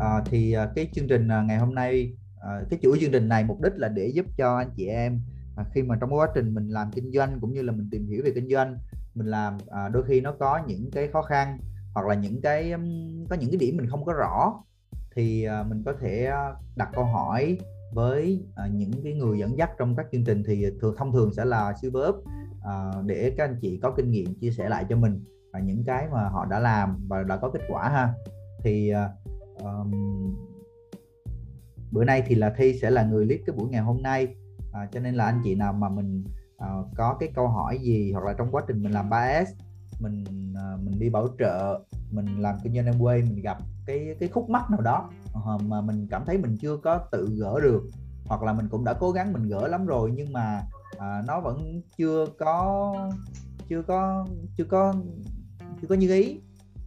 à, thì ờ, cái chương trình ờ, ngày hôm nay à, cái chuỗi chương trình này mục đích là để giúp cho anh chị em à, khi mà trong quá trình mình làm kinh doanh cũng như là mình tìm hiểu về kinh doanh mình làm à, đôi khi nó có những cái khó khăn hoặc là những cái có những cái điểm mình không có rõ thì à, mình có thể đặt câu hỏi với à, những cái người dẫn dắt trong các chương trình thì thường thông thường sẽ là sư bớp à, để các anh chị có kinh nghiệm chia sẻ lại cho mình và những cái mà họ đã làm và đã có kết quả ha. Thì um, bữa nay thì là thi sẽ là người lead cái buổi ngày hôm nay. À, cho nên là anh chị nào mà mình uh, có cái câu hỏi gì hoặc là trong quá trình mình làm 3S mình uh, mình đi bảo trợ mình làm kinh doanh em quê mình gặp cái cái khúc mắc nào đó uh, mà mình cảm thấy mình chưa có tự gỡ được hoặc là mình cũng đã cố gắng mình gỡ lắm rồi nhưng mà uh, nó vẫn chưa có chưa có chưa có chưa có như ý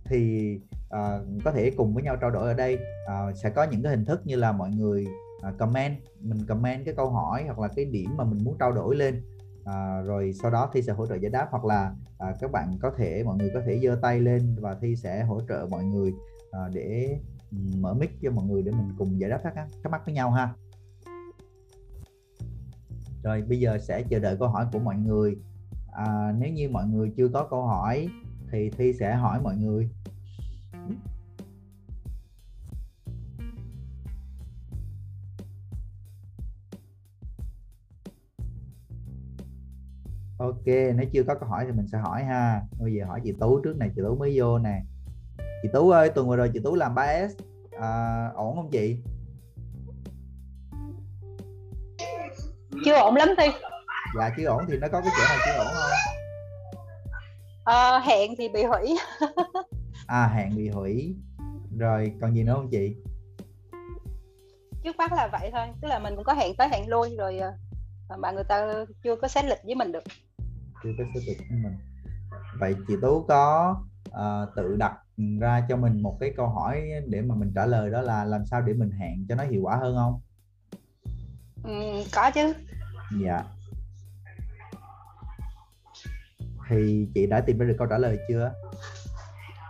thì à, có thể cùng với nhau trao đổi ở đây. À, sẽ có những cái hình thức như là mọi người à, comment mình comment cái câu hỏi hoặc là cái điểm mà mình muốn trao đổi lên. À, rồi sau đó thi sẽ hỗ trợ giải đáp hoặc là à, các bạn có thể mọi người có thể giơ tay lên và thi sẽ hỗ trợ mọi người à, để mở mic cho mọi người để mình cùng giải đáp thắc thắc mắc với nhau ha. Rồi bây giờ sẽ chờ đợi câu hỏi của mọi người. À, nếu như mọi người chưa có câu hỏi thì thi sẽ hỏi mọi người. Ok nếu chưa có câu hỏi thì mình sẽ hỏi ha. Bây giờ hỏi chị tú trước này chị tú mới vô nè. Chị tú ơi tuần vừa rồi chị tú làm 3s à, ổn không chị? Chưa ổn lắm thi. Dạ chưa ổn thì nó có cái chỗ nào chưa ổn không? À, hẹn thì bị hủy. À hẹn bị hủy. Rồi còn gì nữa không chị? Trước mắt là vậy thôi tức là mình cũng có hẹn tới hẹn lui rồi ờ, mà người ta chưa có xét lịch với mình được chưa có xét lịch với mình. Vậy chị tú có uh, tự đặt ra cho mình một cái câu hỏi để mà mình trả lời đó là làm sao để mình hẹn cho nó hiệu quả hơn không? Ừ, có chứ. Dạ. Thì chị đã tìm ra được câu trả lời chưa?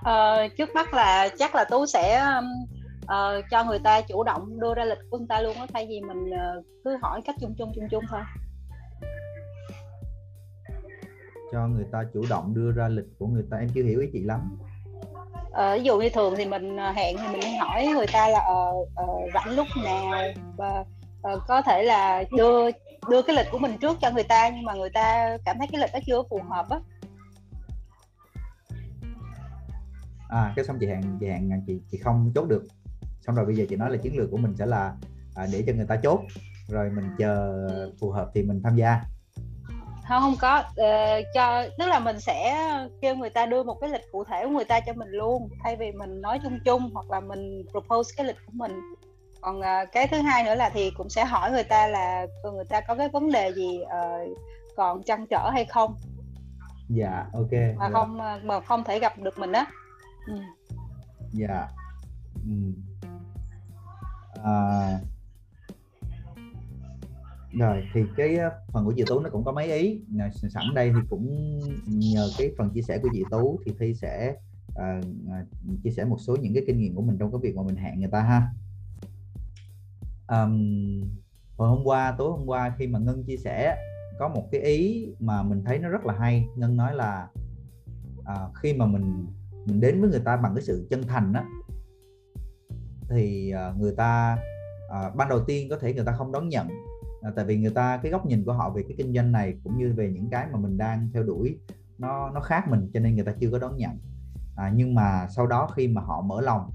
Ờ, trước mắt là chắc là tú sẽ uh, cho người ta chủ động đưa ra lịch của người ta luôn á thay vì mình uh, cứ hỏi cách chung chung chung chung thôi cho người ta chủ động đưa ra lịch của người ta. Em chưa hiểu ý chị lắm. Ờ, ví dụ như thường thì mình hẹn thì mình hỏi người ta là uh, uh, rảnh lúc nào và uh, có thể là đưa đưa cái lịch của mình trước cho người ta nhưng mà người ta cảm thấy cái lịch đó chưa phù hợp á. À cái xong chị hẹn chị hẹn chị chị không chốt được. Xong rồi bây giờ chị nói là chiến lược của mình sẽ là à, để cho người ta chốt. Rồi mình chờ phù hợp thì mình tham gia không không có uh, cho tức là mình sẽ kêu người ta đưa một cái lịch cụ thể của người ta cho mình luôn thay vì mình nói chung chung hoặc là mình propose cái lịch của mình còn uh, cái thứ hai nữa là thì cũng sẽ hỏi người ta là người ta có cái vấn đề gì uh, còn trăn trở hay không dạ ok mà dạ. không mà không thể gặp được mình á ừ. dạ ừ. à, rồi thì cái ờ, phần của chị Tú nó cũng có mấy ý. Sẵn đây thì cũng nhờ cái phần chia sẻ của chị Tú thì Thi sẽ uh, chia sẻ một số những cái kinh nghiệm của mình trong cái việc mà mình hẹn người ta ha. Um, hồi hôm qua tối hôm qua khi mà Ngân chia sẻ có một cái ý mà mình thấy nó rất là hay. Ngân nói là uh, khi mà mình mình đến với người ta bằng cái sự chân thành đó thì uh, người ta uh, ban đầu tiên có thể người ta không đón nhận à, tại vì người ta cái góc nhìn của họ về cái kinh doanh này cũng như về những cái mà mình đang theo đuổi nó nó khác mình cho nên người ta chưa có đón nhận. À, nhưng mà sau đó khi mà họ mở lòng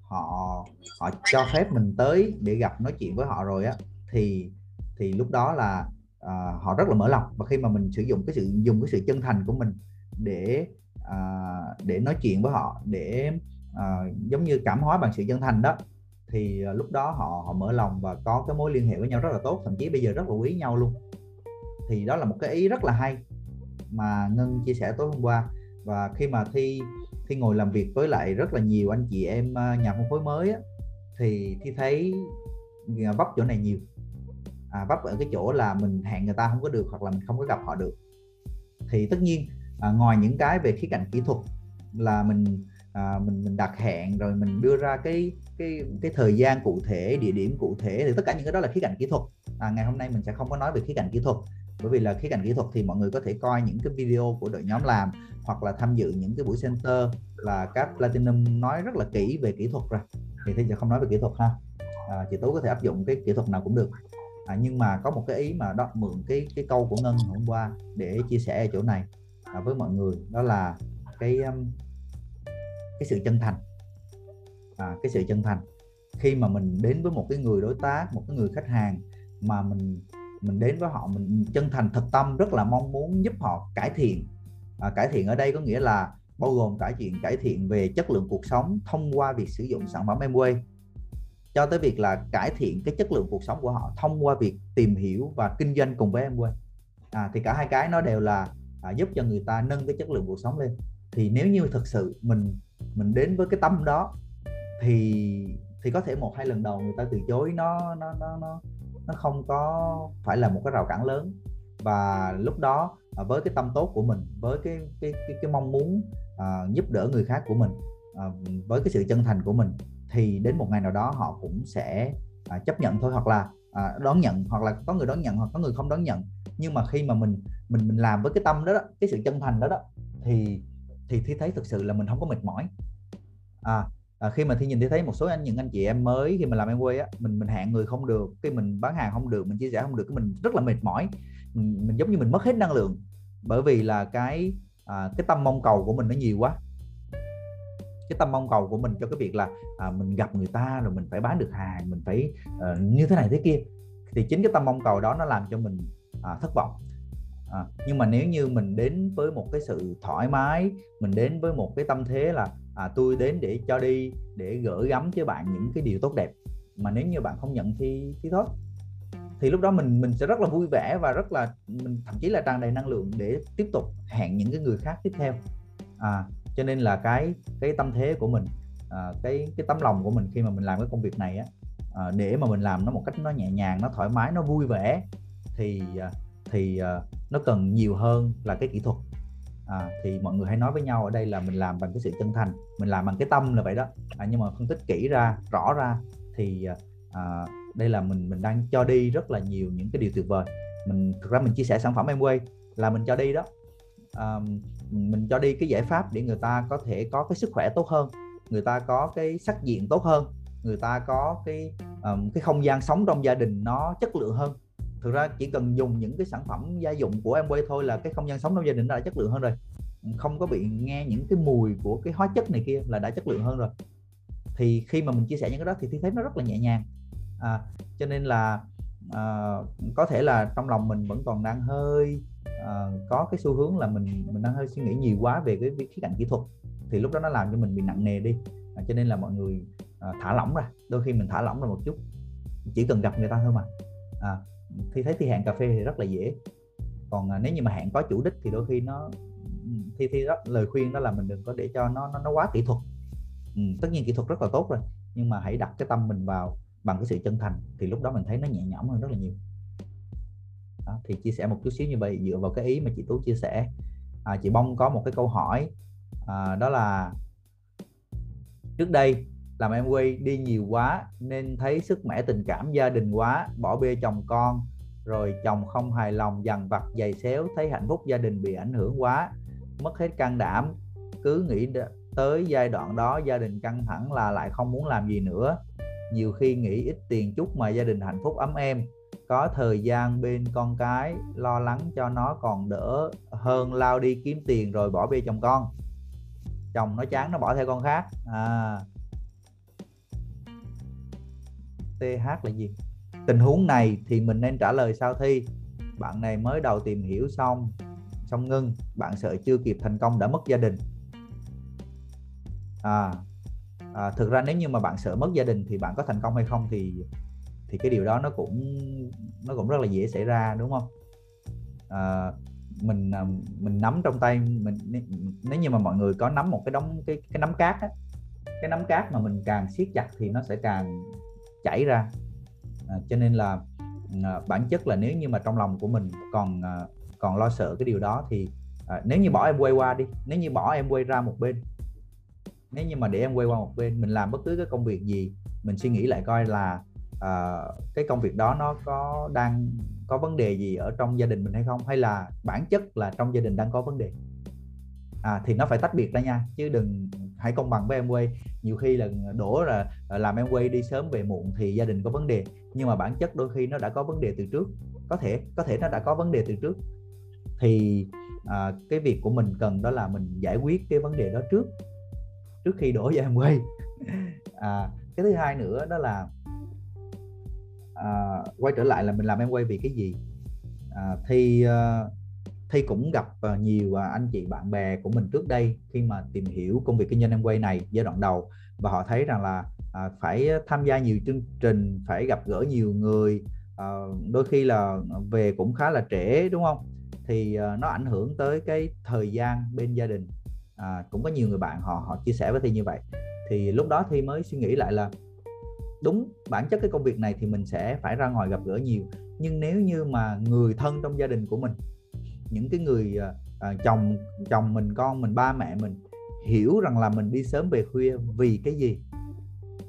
họ họ cho phép mình tới để gặp nói chuyện với họ rồi á thì thì lúc đó là à, họ rất là mở lòng. Và khi mà mình sử dụng cái sự dùng cái sự chân thành của mình để à, để nói chuyện với họ để à, giống như cảm hóa bằng sự chân thành đó thì ờ, lúc đó họ họ mở lòng và có cái mối liên hệ với nhau rất là tốt thậm chí bây giờ rất là quý nhau luôn. Thì đó là một cái ý rất là hay mà ngân chia sẻ tối hôm qua. Và khi mà thi thi ngồi làm việc với lại rất là nhiều anh chị em ờ, nhà phân phối mới á, thì thi thấy ờ, vấp chỗ này nhiều. À, vấp ở cái chỗ là mình hẹn người ta không có được hoặc là mình không có gặp họ được. Thì tất nhiên à, ngoài những cái về khía cạnh kỹ thuật là mình à, mình mình đặt hẹn rồi mình đưa ra cái cái cái thời gian cụ thể địa điểm cụ thể thì tất cả những cái đó là khía cạnh kỹ thuật. À, ngày hôm nay mình sẽ không có nói về khía cạnh kỹ thuật bởi vì là khía cạnh kỹ thuật thì mọi người có thể coi những cái video của đội nhóm làm hoặc là tham dự những cái buổi center là các platinum nói rất là kỹ về kỹ thuật rồi. Thì thì giờ không nói về kỹ thuật ha. À, chị tú có thể áp dụng cái kỹ thuật nào cũng được. À, nhưng mà có một cái ý mà đó mượn cái cái câu của ngân hôm qua để chia sẻ ở chỗ này à, với mọi người đó là cái um, cái sự chân thành. À, cái sự chân thành. Khi mà mình đến với một cái người đối tác một cái người khách hàng mà mình mình đến với họ mình chân thành thật tâm rất là mong muốn giúp họ cải thiện. À, cải thiện ở đây có nghĩa là bao gồm cải thiện cải thiện về chất lượng cuộc sống thông qua việc sử dụng sản phẩm Amway. Cho tới việc là cải thiện cái chất lượng cuộc sống của họ thông qua việc tìm hiểu và kinh doanh cùng với Amway. À, thì cả hai cái nó đều là à, giúp cho người ta nâng cái chất lượng cuộc sống lên. Thì nếu như thực sự mình mình đến với cái tâm đó thì thì có thể một hai lần đầu người ta từ chối nó nó nó nó nó không có phải là một cái rào cản lớn. Và lúc đó à, với cái tâm tốt của mình với cái cái cái, cái mong muốn à, giúp đỡ người khác của mình à, với cái sự chân thành của mình thì đến một ngày nào đó họ cũng sẽ à, chấp nhận thôi. Hoặc là à, đón nhận hoặc là có người đón nhận hoặc có người không đón nhận. Nhưng mà khi mà mình mình mình làm với cái tâm đó, đó cái sự chân thành đó đó thì thì thi thấy thực sự là mình không có mệt mỏi. À, à khi mà thi nhìn thấy thấy một số anh những anh chị em mới khi mà làm em quay á mình mình hẹn người không được cái mình bán hàng không được mình chia sẻ không được cái mình rất là mệt mỏi. Mình, mình giống như mình mất hết năng lượng. Bởi vì là cái à, cái tâm mong cầu của mình nó nhiều quá. Cái tâm mong cầu của mình cho cái việc là à, mình gặp người ta rồi mình phải bán được hàng mình phải uh, như thế này thế kia. Thì chính cái tâm mong cầu đó nó làm cho mình à, thất vọng à, nhưng mà nếu như mình đến với một cái sự thoải mái mình đến với một cái tâm thế là à, tôi đến để cho đi để gửi gắm cho bạn những cái điều tốt đẹp mà nếu như bạn không nhận thì thì thôi. Thì lúc đó mình mình sẽ rất là vui vẻ và rất là mình thậm chí là tràn đầy năng lượng để tiếp tục hẹn những cái người khác tiếp theo. À, cho nên là cái cái tâm thế của mình à, cái cái tấm lòng của mình khi mà mình làm cái công việc này á à, để mà mình làm nó một cách nó nhẹ nhàng nó thoải mái nó vui vẻ thì à, thì uh, nó cần nhiều hơn là cái kỹ thuật. À, thì mọi người hay nói với nhau ở đây là mình làm bằng cái sự chân thành mình làm bằng cái tâm là vậy đó. À, nhưng mà phân tích kỹ ra rõ ra thì ờ, à, đây là mình mình đang cho đi rất là nhiều những cái điều tuyệt vời. Mình thực ra mình chia sẻ sản phẩm Amway là mình cho đi đó. À, mình cho đi cái giải pháp để người ta có thể có cái sức khỏe tốt hơn người ta có cái sắc diện tốt hơn người ta có cái um, cái không gian sống trong gia đình nó chất lượng hơn thực ra chỉ cần dùng những cái sản phẩm gia dụng của Amway thôi là cái không gian sống trong gia đình đã chất lượng hơn rồi. Không có bị nghe những cái mùi của cái hóa chất này kia là đã chất lượng hơn rồi. Thì khi mà mình chia sẻ những cái đó thì thi thấy nó rất là nhẹ nhàng. À, cho nên là à, có thể là trong lòng mình vẫn còn đang hơi à, có cái xu hướng là mình mình đang hơi suy nghĩ nhiều quá về cái, cái khía cạnh kỹ thuật. Thì lúc đó nó làm cho mình bị nặng nề đi. À, cho nên là mọi người à, thả lỏng ra. Đôi khi mình thả lỏng ra một chút. Chỉ cần gặp người ta thôi mà. À, thi thấy thi hạn cà phê thì rất là dễ. Còn à, nếu như mà hạn có chủ đích thì đôi khi nó ừ, thì thi đó lời khuyên đó là mình đừng có để cho nó nó, nó quá kỹ thuật. Ừ, tất nhiên kỹ thuật rất là tốt rồi nhưng mà hãy đặt cái tâm mình vào bằng cái sự chân thành thì lúc đó mình thấy nó nhẹ nhõm hơn rất là nhiều. Đó, thì chia sẻ một chút xíu như vậy dựa vào cái ý mà chị tú chia sẻ. À, chị bông có một cái câu hỏi à, đó là trước đây làm em quay đi nhiều quá, nên thấy sức mẻ tình cảm gia đình quá, bỏ bê chồng con. Rồi chồng không hài lòng dằn vặt, giày xéo, thấy hạnh phúc gia đình bị ảnh hưởng quá, mất hết can đảm. Cứ nghĩ tới giai đoạn đó gia đình căng thẳng là lại không muốn làm gì nữa. Nhiều khi nghĩ ít tiền chút mà gia đình hạnh phúc ấm em có thời gian bên con cái, lo lắng cho nó còn đỡ hơn lao đi kiếm tiền rồi bỏ bê chồng con. Chồng nó chán nó bỏ theo con khác. À. th là gì? Tình huống này thì mình nên trả lời sao thi. Bạn này mới đầu tìm hiểu xong xong ngưng. Bạn sợ chưa kịp thành công đã mất gia đình. À, à thực ra nếu như mà bạn sợ mất gia đình thì bạn có thành công hay không thì thì cái điều đó nó cũng nó cũng rất là dễ xảy ra đúng không? À, mình à, mình nắm trong tay mình nếu như mà mọi người có nắm một cái đống cái cái nắm cát á, cái nắm cát mà mình càng siết chặt thì nó sẽ càng chảy ra. À, cho nên là à, bản chất là nếu như mà trong lòng của mình còn à, còn lo sợ cái điều đó thì à, nếu như bỏ em quay qua đi nếu như bỏ em quay ra một bên nếu như mà để em quay qua một bên mình làm bất cứ cái công việc gì mình suy nghĩ lại coi là à, cái công việc đó nó có đang có vấn đề gì ở trong gia đình mình hay không hay là bản chất là trong gia đình đang có vấn đề. À, thì nó phải tách biệt ra nha chứ đừng hãy công bằng với em quay nhiều khi là đổ là làm em quay đi sớm về muộn thì gia đình có vấn đề nhưng mà bản chất đôi khi nó đã có vấn đề từ trước có thể có thể nó đã có vấn đề từ trước. Thì à, cái việc của mình cần đó là mình giải quyết cái vấn đề đó trước trước khi đổ cho em quay. À, cái thứ hai nữa đó là à, quay trở lại là mình làm em quay vì cái gì? À, thì à, thi cũng gặp ờ, nhiều ờ, anh chị bạn bè của mình trước đây khi mà tìm hiểu công việc kinh doanh em quay này giai đoạn đầu. Và họ thấy rằng là à, phải tham gia nhiều chương trình phải gặp gỡ nhiều người ờ, đôi khi là về cũng khá là trễ đúng không? Thì nó ảnh hưởng tới cái thời gian bên gia đình. À, cũng có nhiều người bạn họ họ chia sẻ với thi như vậy. Thì lúc đó thi mới suy nghĩ lại là đúng bản chất cái công việc này thì mình sẽ phải ra ngoài gặp gỡ nhiều. Nhưng nếu như mà người thân trong gia đình của mình những cái người à, à, chồng chồng mình con mình ba mẹ mình hiểu rằng là mình đi sớm về khuya vì cái gì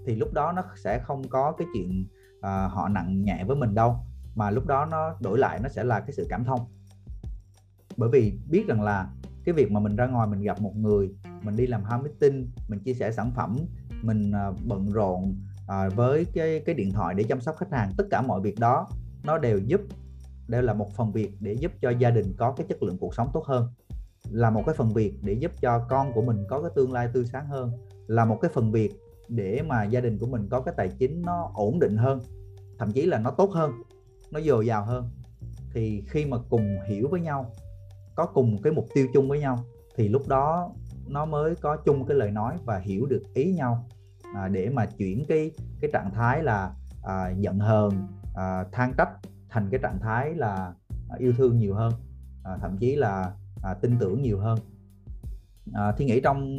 thì lúc đó nó sẽ không có cái chuyện à, họ nặng nhẹ với mình đâu mà lúc đó nó đổi lại nó sẽ là cái sự cảm thông. Bởi vì biết rằng là cái việc mà mình ra ngoài mình gặp một người mình đi làm marketing mình chia sẻ sản phẩm mình à, bận rộn à, với cái cái điện thoại để chăm sóc khách hàng tất cả mọi việc đó nó đều giúp đều là một phần việc để giúp cho gia đình có cái chất lượng cuộc sống tốt hơn là một cái phần việc để giúp cho con của mình có cái tương lai tươi sáng hơn là một cái phần việc để mà gia đình của mình có cái tài chính nó ổn định hơn thậm chí là nó tốt hơn nó dồi dào hơn. Thì khi mà cùng hiểu với nhau có cùng cái mục tiêu chung với nhau thì lúc đó nó mới có chung cái lời nói và hiểu được ý nhau à, để mà chuyển cái cái trạng thái là à, giận hờn à, than trách thành cái trạng thái là à, yêu thương nhiều hơn à, thậm chí là à, tin tưởng nhiều hơn. À, thì nghĩ trong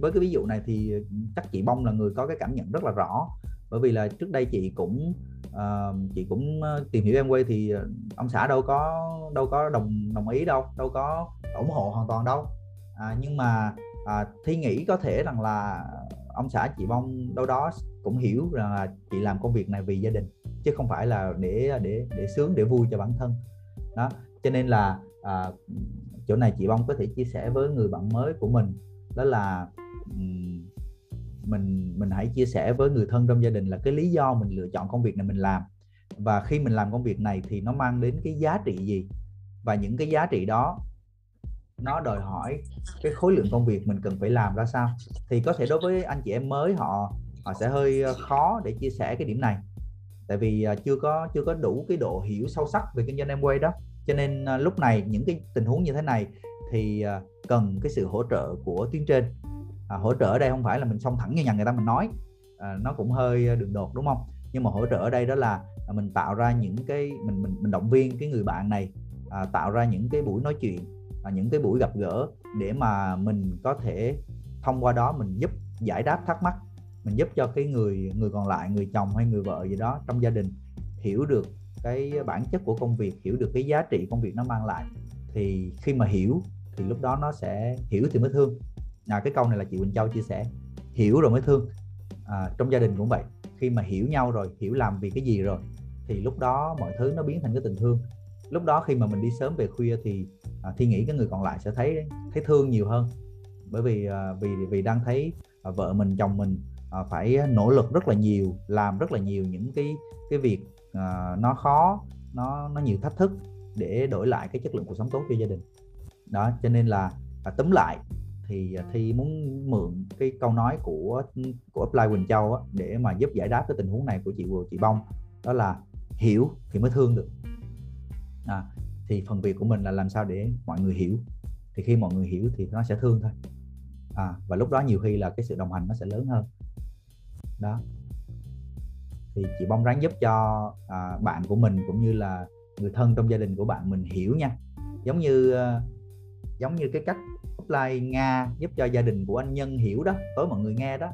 với cái ví dụ này thì chắc chị bông là người có cái cảm nhận rất là rõ. Bởi vì là trước đây chị cũng uh, chị cũng à, tìm hiểu em quay thì ông xã đâu có đâu có đồng đồng ý đâu đâu có ủng hộ hoàn toàn đâu. À, nhưng mà à, thi nghĩ có thể rằng là ông xã chị bông đâu đó cũng hiểu rằng là chị làm công việc này vì gia đình chứ không phải là để để để sướng để vui cho bản thân. Đó cho nên là à, chỗ này chị bông có thể chia sẻ với người bạn mới của mình đó là mình mình hãy chia sẻ với người thân trong gia đình là cái lý do mình lựa chọn công việc này mình làm. Và khi mình làm công việc này thì nó mang đến cái giá trị gì? Và những cái giá trị đó nó đòi hỏi cái khối lượng công việc mình cần phải làm ra sao? Thì có thể đối với anh chị em mới họ họ sẽ hơi ờ, khó để chia sẻ cái điểm này. Tại vì ờ, chưa có chưa có đủ cái độ hiểu sâu sắc về kinh doanh Amway đó. Cho nên ờ, lúc này những cái tình huống như thế này thì cần cái sự hỗ trợ của tuyến trên. À, hỗ trợ ở đây không phải là mình xông thẳng như nhà người ta mình nói. À, nó cũng hơi đường đột đúng không? Nhưng mà hỗ trợ ở đây đó là à, mình tạo ra những cái mình mình mình động viên cái người bạn này à, tạo ra những cái buổi nói chuyện à, những cái buổi gặp gỡ để mà mình có thể thông qua đó mình giúp giải đáp thắc mắc mình giúp cho cái người người còn lại người chồng hay người vợ gì đó trong gia đình hiểu được cái bản chất của công việc hiểu được cái giá trị công việc nó mang lại. Thì khi mà hiểu thì lúc đó nó sẽ hiểu thì mới thương. À, cái câu này là chị Quỳnh Châu chia sẻ hiểu rồi mới thương. À, trong gia đình cũng vậy. Khi mà hiểu nhau rồi hiểu làm vì cái gì rồi thì lúc đó mọi thứ nó biến thành cái tình thương. Lúc đó khi mà mình đi sớm về khuya thì à, thi nghĩ cái người còn lại sẽ thấy thấy thương nhiều hơn. Bởi vì à, vì vì đang thấy à, vợ mình chồng mình à, phải ờ, nỗ lực rất là nhiều làm rất là nhiều những cái cái việc à, nó khó nó nó nhiều thách thức để đổi lại cái chất lượng cuộc sống tốt cho gia đình. Đó cho nên là à, tóm lại thì à, thi muốn mượn cái câu nói của của Apply Quỳnh Châu á, để mà giúp giải đáp cái tình huống này của chị vừa chị Bông. Đó là hiểu thì mới thương được. À, thì phần việc của mình là làm sao để mọi người hiểu. Thì khi mọi người hiểu thì nó sẽ thương thôi. À, và lúc đó nhiều khi là cái sự đồng hành nó sẽ lớn hơn đó. Thì chị bông ráng giúp cho à, bạn của mình cũng như là người thân trong gia đình của bạn mình hiểu nha. Giống như uh, giống như cái cách offline nga giúp cho gia đình của anh nhân hiểu đó tối mọi người nghe đó.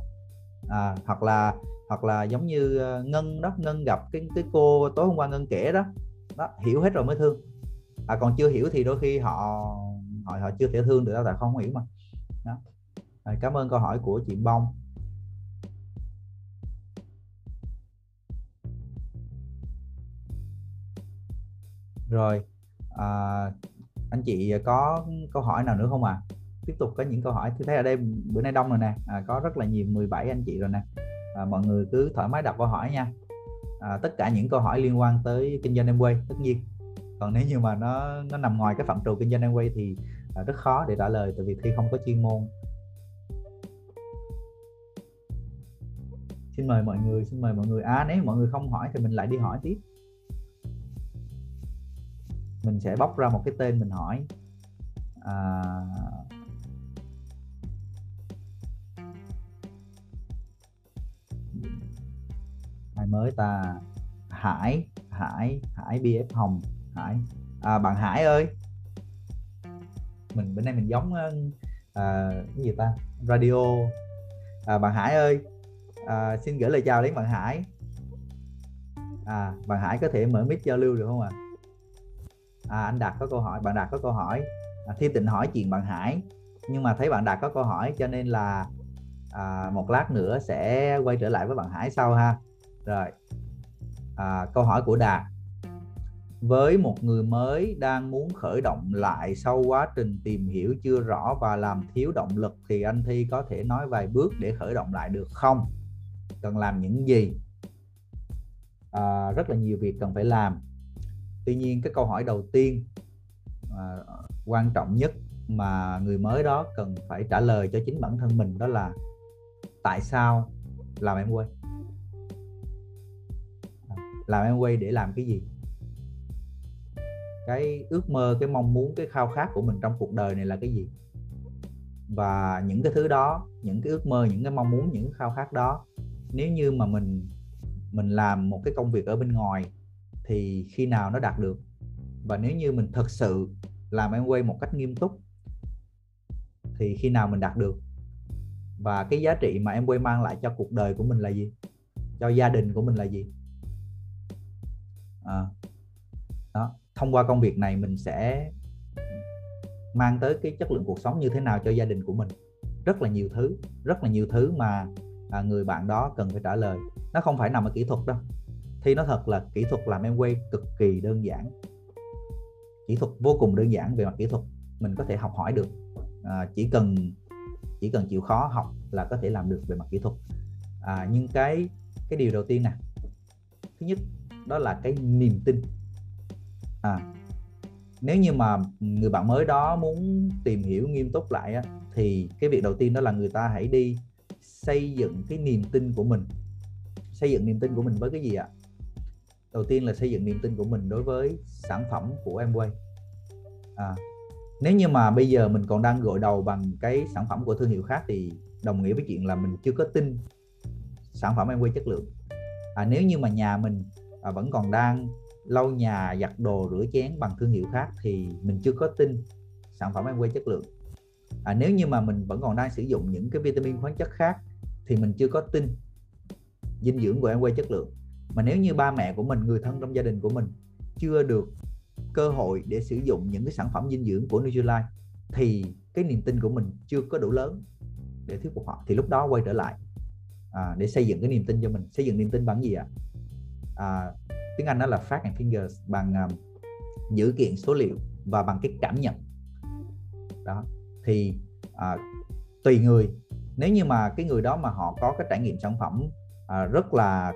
À, hoặc là hoặc là giống như uh, ngân đó ngân gặp cái cái cô tối hôm qua ngân kể đó. Đó hiểu hết rồi mới thương. À còn chưa hiểu thì đôi khi họ họ họ chưa thể thương được đâu tại không hiểu mà. Đó. À, cảm ơn câu hỏi của chị Bông. Rồi à, anh chị có câu hỏi nào nữa không ạ? À? tiếp tục có những câu hỏi. Tôi thấy ở đây bữa nay đông rồi nè. À, có rất là nhiều 17 anh chị rồi nè. À, mọi người cứ thoải mái đặt câu hỏi nha. À, tất cả những câu hỏi liên quan tới kinh doanh em quay tất nhiên. Còn nếu như mà nó nó nằm ngoài cái phạm trù kinh doanh em quay thì à, rất khó để trả lời tại vì thi không có chuyên môn. Xin mời mọi người xin mời mọi người. À nếu mọi người không hỏi thì mình lại đi hỏi tiếp mình sẽ bóc ra một cái tên mình hỏi. À, ai mới ta? Hải hải hải bf hồng hải. À, bạn hải ơi. Mình bữa nay mình giống à, cái gì ta? Radio. À, bạn hải ơi. À, xin gửi lời chào đến bạn hải. À bạn hải có thể mở mic giao lưu được không ạ? à? À, anh đạt có câu hỏi bạn đạt có câu hỏi. À, thi tịnh hỏi chuyện bạn hải. Nhưng mà thấy bạn đạt có câu hỏi cho nên là à, một lát nữa sẽ quay trở lại với bạn hải sau ha. Rồi. À, câu hỏi của đạt. Với một người mới đang muốn khởi động lại sau quá trình tìm hiểu chưa rõ và làm thiếu động lực thì anh thi có thể nói vài bước để khởi động lại được không? Cần làm những gì? À, rất là nhiều việc cần phải làm tuy nhiên cái câu hỏi đầu tiên à, quan trọng nhất mà người mới đó cần phải trả lời cho chính bản thân mình đó là tại sao làm em quay làm em quay để làm cái gì? Cái ước mơ cái mong muốn cái khao khát của mình trong cuộc đời này là cái gì? Và những cái thứ đó những cái ước mơ những cái mong muốn những cái khao khát đó nếu như mà mình mình làm một cái công việc ở bên ngoài thì khi nào nó đạt được? Và nếu như mình thật sự làm em quay một cách nghiêm túc thì khi nào mình đạt được? Và cái giá trị mà em quay mang lại cho cuộc đời của mình là gì? Cho gia đình của mình là gì? À, đó thông qua công việc này mình sẽ mang tới cái chất lượng cuộc sống như thế nào cho gia đình của mình. Rất là nhiều thứ rất là nhiều thứ mà à, người bạn đó cần phải trả lời. Nó không phải nằm ở kỹ thuật đâu thì nó thật là kỹ thuật làm em quay cực kỳ đơn giản. Kỹ thuật vô cùng đơn giản về mặt kỹ thuật mình có thể học hỏi được. À, chỉ cần chỉ cần chịu khó học là có thể làm được về mặt kỹ thuật. À, nhưng cái cái điều đầu tiên nè. Thứ nhất đó là cái niềm tin. À, nếu như mà người bạn mới đó muốn tìm hiểu nghiêm túc lại á, thì cái việc đầu tiên đó là người ta hãy đi xây dựng cái niềm tin của mình. Xây dựng niềm tin của mình với cái gì ạ? Đầu tiên là xây dựng niềm tin của mình đối với sản phẩm của Amway à, nếu như mà bây giờ mình còn đang gội đầu bằng cái sản phẩm của thương hiệu khác thì đồng nghĩa với chuyện là mình chưa có tin sản phẩm Amway chất lượng. À, nếu như mà nhà mình à, vẫn còn đang lau nhà giặt đồ rửa chén bằng thương hiệu khác thì mình chưa có tin sản phẩm Amway chất lượng. À, nếu như mà mình vẫn còn đang sử dụng những cái vitamin khoáng chất khác thì mình chưa có tin dinh dưỡng của Amway chất lượng mà nếu như ba mẹ của mình người thân trong gia đình của mình chưa được cơ hội để sử dụng những cái sản phẩm dinh dưỡng của Nutrilite thì cái niềm tin của mình chưa có đủ lớn để thuyết phục họ. Thì lúc đó quay trở lại à, để xây dựng cái niềm tin cho mình. Xây dựng niềm tin bằng gì ạ? À, tiếng Anh đó là fact and fingers bằng à, um, dữ kiện số liệu và bằng cái cảm nhận. Đó thì à, tùy người. Nếu như mà cái người đó mà họ có cái trải nghiệm sản phẩm à, rất là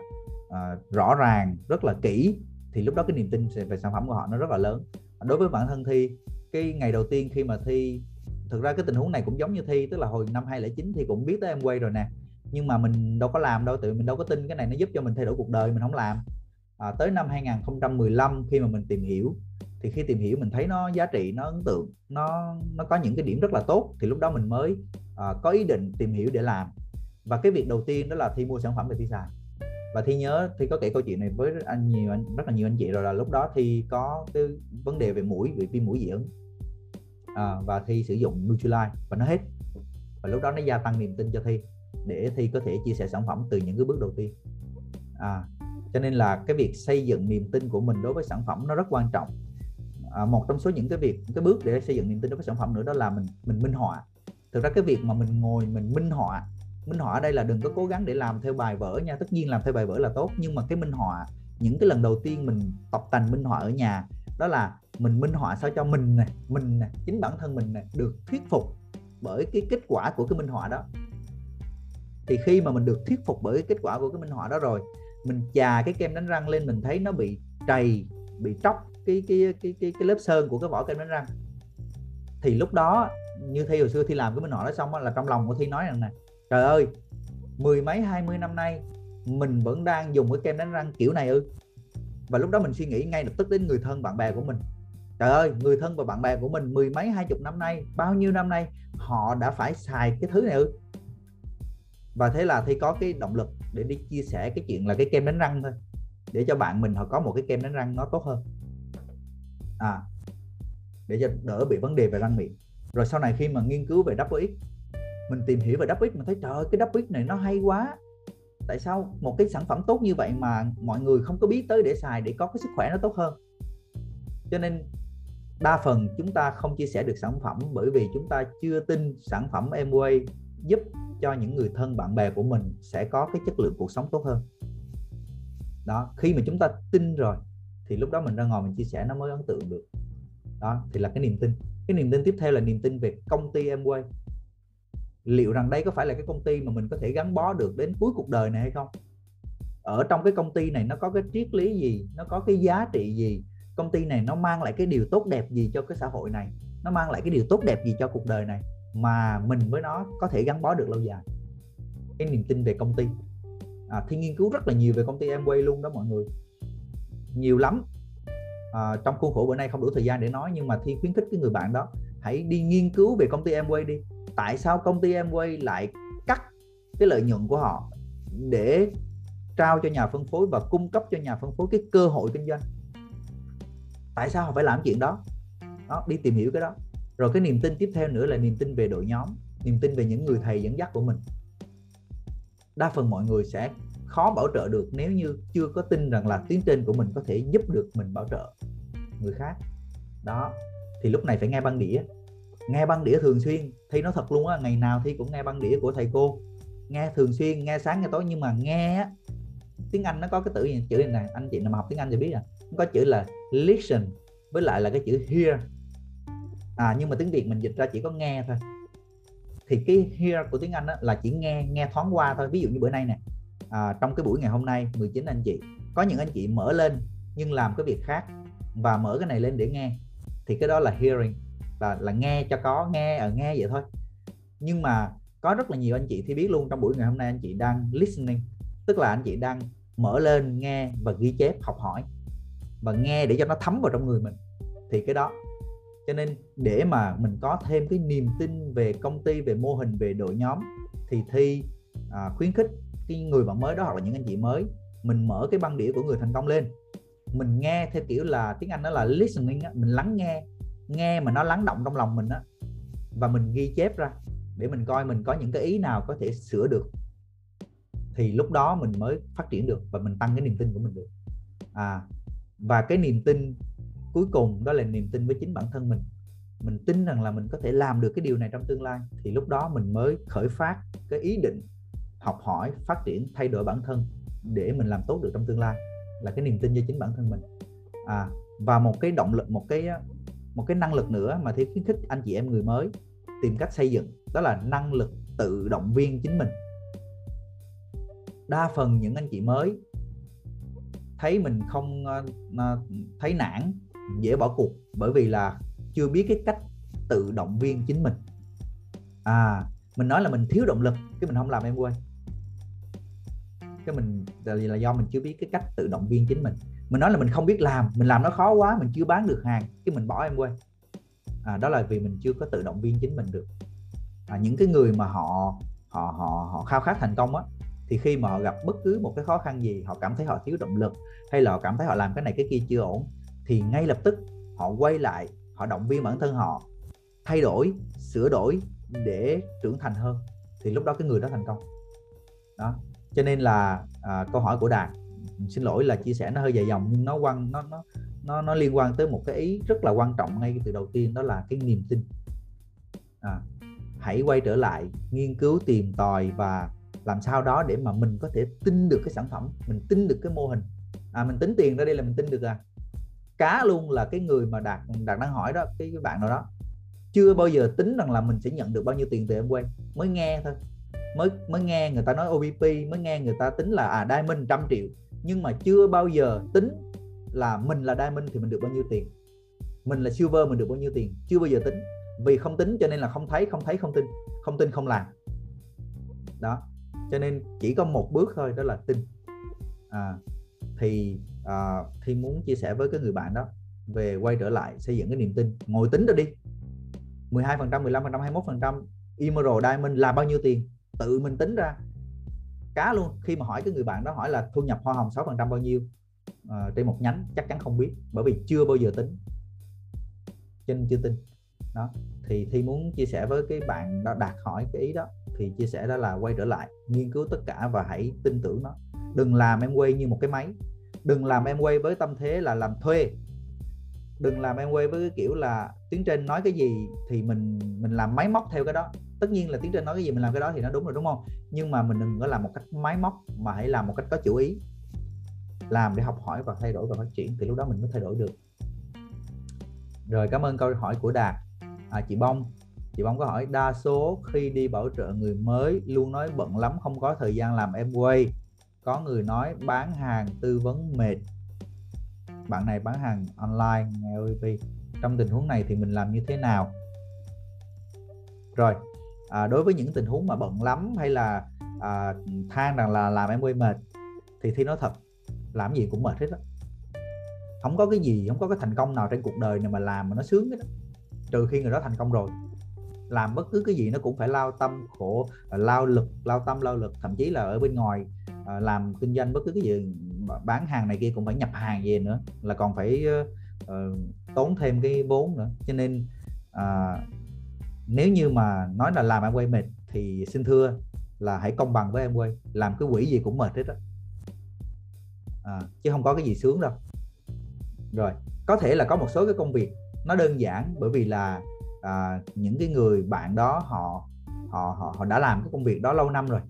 uh, rõ ràng rất là kỹ thì lúc đó cái niềm tin về sản phẩm của họ nó rất là lớn. Đối với bản thân thi cái ngày đầu tiên khi mà thi thực ra cái tình huống này cũng giống như thi tức là hồi năm 2009 thì cũng biết tới em quay rồi nè. Nhưng mà mình đâu có làm đâu tự mình đâu có tin cái này nó giúp cho mình thay đổi cuộc đời mình không làm. À, tới năm 2015 khi mà mình tìm hiểu thì khi tìm hiểu mình thấy nó giá trị nó ấn tượng nó nó có những cái điểm rất là tốt thì lúc đó mình mới à, có ý định tìm hiểu để làm. Và cái việc đầu tiên đó là thi mua sản phẩm để thi xài và thi nhớ thi có kể câu chuyện này với anh nhiều anh rất là nhiều anh chị rồi là lúc đó thi có cái vấn đề về mũi bị viêm mũi dị ứng. À, và thi sử dụng Nutrilite và nó hết. Và lúc đó nó gia tăng niềm tin cho thi để thi có thể chia sẻ sản phẩm từ những cái bước đầu tiên. À, cho nên là cái việc xây dựng niềm tin của mình đối với sản phẩm nó rất quan trọng. À, một trong số những cái việc cái bước để xây dựng niềm tin đối với sản phẩm nữa đó là mình mình minh họa. Thực ra cái việc mà mình ngồi mình minh họa minh họa ở đây là đừng có cố gắng để làm theo bài vở nha. Tất nhiên làm theo bài vở là tốt nhưng mà cái minh họa những cái lần đầu tiên mình tập tành minh họa ở nhà đó là mình minh họa sao cho mình này mình này chính bản thân mình này được thuyết phục bởi cái kết quả của cái minh họa đó. Thì khi mà mình được thuyết phục bởi cái kết quả của cái minh họa đó rồi mình chà cái kem đánh răng lên mình thấy nó bị trầy bị tróc cái cái cái cái, cái lớp sơn của cái vỏ kem đánh răng. Thì lúc đó như thi hồi xưa thi làm cái minh họa đó xong đó, là trong lòng của thi nói rằng này trời ơi, mười mấy, hai mươi năm nay, mình vẫn đang dùng cái kem đánh răng kiểu này ư? Và lúc đó mình suy nghĩ ngay lập tức đến người thân bạn bè của mình. Trời ơi, người thân và bạn bè của mình mười mấy, hai chục năm nay, bao nhiêu năm nay, họ đã phải xài cái thứ này ư? Và thế là thì có cái động lực để đi chia sẻ cái chuyện là cái kem đánh răng thôi, để cho bạn mình họ có một cái kem đánh răng nó tốt hơn. À để cho đỡ bị vấn đề về răng miệng. Rồi sau này khi mà nghiên cứu về double X mình tìm hiểu về Dubbit mình thấy, trời ơi, cái Dubbit này nó hay quá. Tại sao một cái sản phẩm tốt như vậy mà mọi người không có biết tới để xài để có cái sức khỏe nó tốt hơn? Cho nên đa phần chúng ta không chia sẻ được sản phẩm bởi vì chúng ta chưa tin sản phẩm Amway giúp cho những người thân, bạn bè của mình sẽ có cái chất lượng cuộc sống tốt hơn. Đó, khi mà chúng ta tin rồi thì lúc đó mình ra ngồi mình chia sẻ nó mới ấn tượng được. Đó, thì là cái niềm tin. Cái niềm tin tiếp theo là niềm tin về công ty Amway liệu rằng đây có phải là cái công ty mà mình có thể gắn bó được đến cuối cuộc đời này hay không? Ở trong cái công ty này nó có cái triết lý gì? Nó có cái giá trị gì? Công ty này nó mang lại cái điều tốt đẹp gì cho cái xã hội này? Nó mang lại cái điều tốt đẹp gì cho cuộc đời này? Mà mình với nó có thể gắn bó được lâu dài? Cái niềm tin về công ty. À, thi nghiên cứu rất là nhiều về công ty Amway luôn đó mọi người. Nhiều lắm. À, trong khuôn khổ bữa nay không đủ thời gian để nói nhưng mà thi khuyến khích cái người bạn đó hãy đi nghiên cứu về công ty Amway đi tại sao công ty Amway lại cắt cái lợi nhuận của họ để trao cho nhà phân phối và cung cấp cho nhà phân phối cái cơ hội kinh doanh? Tại sao họ phải làm chuyện đó? Đó, đi tìm hiểu cái đó. Rồi cái niềm tin tiếp theo nữa là niềm tin về đội nhóm, niềm tin về những người thầy dẫn dắt của mình. Đa phần mọi người sẽ khó bảo trợ được nếu như chưa có tin rằng là tuyến trên của mình có thể giúp được mình bảo trợ người khác. Đó, thì lúc này phải nghe băng đĩa nghe băng đĩa thường xuyên. Thi nó thật luôn á ngày nào thi cũng nghe băng đĩa của thầy cô. Nghe thường xuyên nghe sáng nghe tối. Nhưng mà nghe á tiếng anh nó có cái từ chữ này anh chị nào mà học tiếng anh thì biết à. Nó có chữ là listen với lại là cái chữ hear. À nhưng mà tiếng việt mình dịch ra chỉ có nghe thôi. Thì cái hear của tiếng anh đó là chỉ nghe nghe thoáng qua thôi. Ví dụ như bữa nay nè à, trong cái buổi ngày hôm nay 19 anh chị có những anh chị mở lên nhưng làm cái việc khác và mở cái này lên để nghe. Thì cái đó là hearing là là nghe cho có nghe ở nghe vậy thôi. Nhưng mà có rất là nhiều anh chị thì biết luôn trong buổi ngày hôm nay anh chị đang listening. Tức là anh chị đang mở lên nghe và ghi chép học hỏi và nghe để cho nó thấm vào trong người mình. Thì cái đó. Cho nên để mà mình có thêm cái niềm tin về công ty về mô hình về đội nhóm thì thi à, khuyến khích cái người bạn mới đó hoặc là những anh chị mới mình mở cái băng đĩa của người thành công lên. Mình nghe theo kiểu là tiếng anh đó là listening á, mình lắng nghe nghe mà nó lắng động trong lòng mình á, và mình ghi chép ra để mình coi mình có những cái ý nào có thể sửa được, thì lúc đó mình mới phát triển được và mình tăng cái niềm tin của mình được. À và cái niềm tin cuối cùng đó là niềm tin với chính bản thân mình. Mình tin rằng là mình có thể làm được cái điều này trong tương lai. Thì lúc đó mình mới khởi phát cái ý định học hỏi, phát triển, thay đổi bản thân để mình làm tốt được trong tương lai, là cái niềm tin cho chính bản thân mình. À và một cái động lực, một cái một cái năng lực nữa mà theo khuyến khích anh chị em người mới tìm cách xây dựng, đó là năng lực tự động viên chính mình. Đa phần những anh chị mới thấy mình không ờ, ờ, thấy nản, dễ bỏ cuộc bởi vì là chưa biết cái cách tự động viên chính mình. À mình nói là mình thiếu động lực cái mình không làm em quay cái mình là do mình chưa biết cái cách tự động viên chính mình mình nói là mình không biết làm mình làm nó khó quá mình chưa bán được hàng cái mình bỏ em quay à, đó là vì mình chưa có tự động viên chính mình được. À, những cái người mà họ họ họ họ khao khát thành công á thì khi mà họ gặp bất cứ một cái khó khăn gì họ cảm thấy họ thiếu động lực hay là họ cảm thấy họ làm cái này cái kia chưa ổn thì ngay lập tức họ quay lại họ động viên bản thân họ thay đổi sửa đổi để trưởng thành hơn. Thì lúc đó cái người đó thành công. Đó. Cho nên là à, câu hỏi của đạt xin lỗi là chia sẻ nó hơi dài dòng nhưng nó quan nó nó nó nó liên quan tới một cái ý rất là quan trọng ngay từ đầu tiên đó là cái niềm tin. À, hãy quay trở lại nghiên cứu tìm tòi và làm sao đó để mà mình có thể tin được cái sản phẩm mình tin được cái mô hình. À mình tính tiền ra đây là mình tin được à. Cá luôn là cái người mà đạt đạt đang hỏi đó cái, cái bạn nào đó. Chưa bao giờ tính rằng là mình sẽ nhận được bao nhiêu tiền từ em quay mới nghe thôi. Mới mới nghe người ta nói OBP mới nghe người ta tính là à diamond trăm triệu nhưng mà chưa bao giờ tính là mình là diamond thì mình được bao nhiêu tiền. Mình là silver mình được bao nhiêu tiền chưa bao giờ tính. Vì không tính cho nên là không thấy không thấy không tin không tin không làm. Đó cho nên chỉ có một bước thôi đó là tin. À, thì à, thì muốn chia sẻ với cái người bạn đó về quay trở lại xây dựng cái niềm tin ngồi tính ra đi. 12 phần trăm 15 phần trăm 21 phần trăm Emerald Diamond là bao nhiêu tiền? Tự mình tính ra cá luôn. Khi mà hỏi cái người bạn đó hỏi là thu nhập hoa hồng 6 phần trăm bao nhiêu uh, trên một nhánh chắc chắn không biết bởi vì chưa bao giờ tính. Cho nên chưa tin. Đó thì thi muốn chia sẻ với cái bạn đó đạt hỏi cái ý đó thì chia sẻ đó là quay trở lại nghiên cứu tất cả và hãy tin tưởng nó. Đừng làm em quay như một cái máy. Đừng làm em quay với tâm thế là làm thuê. Đừng làm em quay với cái kiểu là tiếng trên nói cái gì thì mình mình làm máy móc theo cái đó tất nhiên là tiến trên nói cái gì mình làm cái đó thì nó đúng rồi đúng không? Nhưng mà mình đừng có làm một cách máy móc mà hãy làm một cách có chủ ý. Làm để học hỏi và thay đổi và phát triển thì lúc đó mình mới thay đổi được. Rồi cảm ơn câu hỏi của đạt. À, chị bông. Chị bông có hỏi đa số khi đi bảo trợ người mới luôn nói bận lắm không có thời gian làm em quay. Có người nói bán hàng tư vấn mệt. Bạn này bán hàng online nghe trong tình huống này thì mình làm như thế nào? Rồi à, đối với những tình huống mà bận lắm hay là à, than rằng là làm em quay mệt thì thi nói thật làm gì cũng mệt hết á. Không có cái gì không có cái thành công nào trên cuộc đời này mà làm mà nó sướng hết đó. trừ khi người đó thành công rồi. Làm bất cứ cái gì nó cũng phải lao tâm khổ à, lao lực lao tâm lao lực. Thậm chí là ở bên ngoài à, làm kinh doanh bất cứ cái gì bán hàng này kia cũng phải nhập hàng về nữa là còn phải uh, tốn thêm cái vốn nữa. Cho nên uh, nếu như mà nói là làm em quay mệt thì xin thưa là hãy công bằng với em quay. Làm cái quỹ gì cũng mệt hết á. À, chứ không có cái gì sướng đâu. Rồi có thể là có một số cái công việc nó đơn giản bởi vì là à, những cái người bạn đó họ họ họ họ đã làm cái công việc đó lâu năm rồi.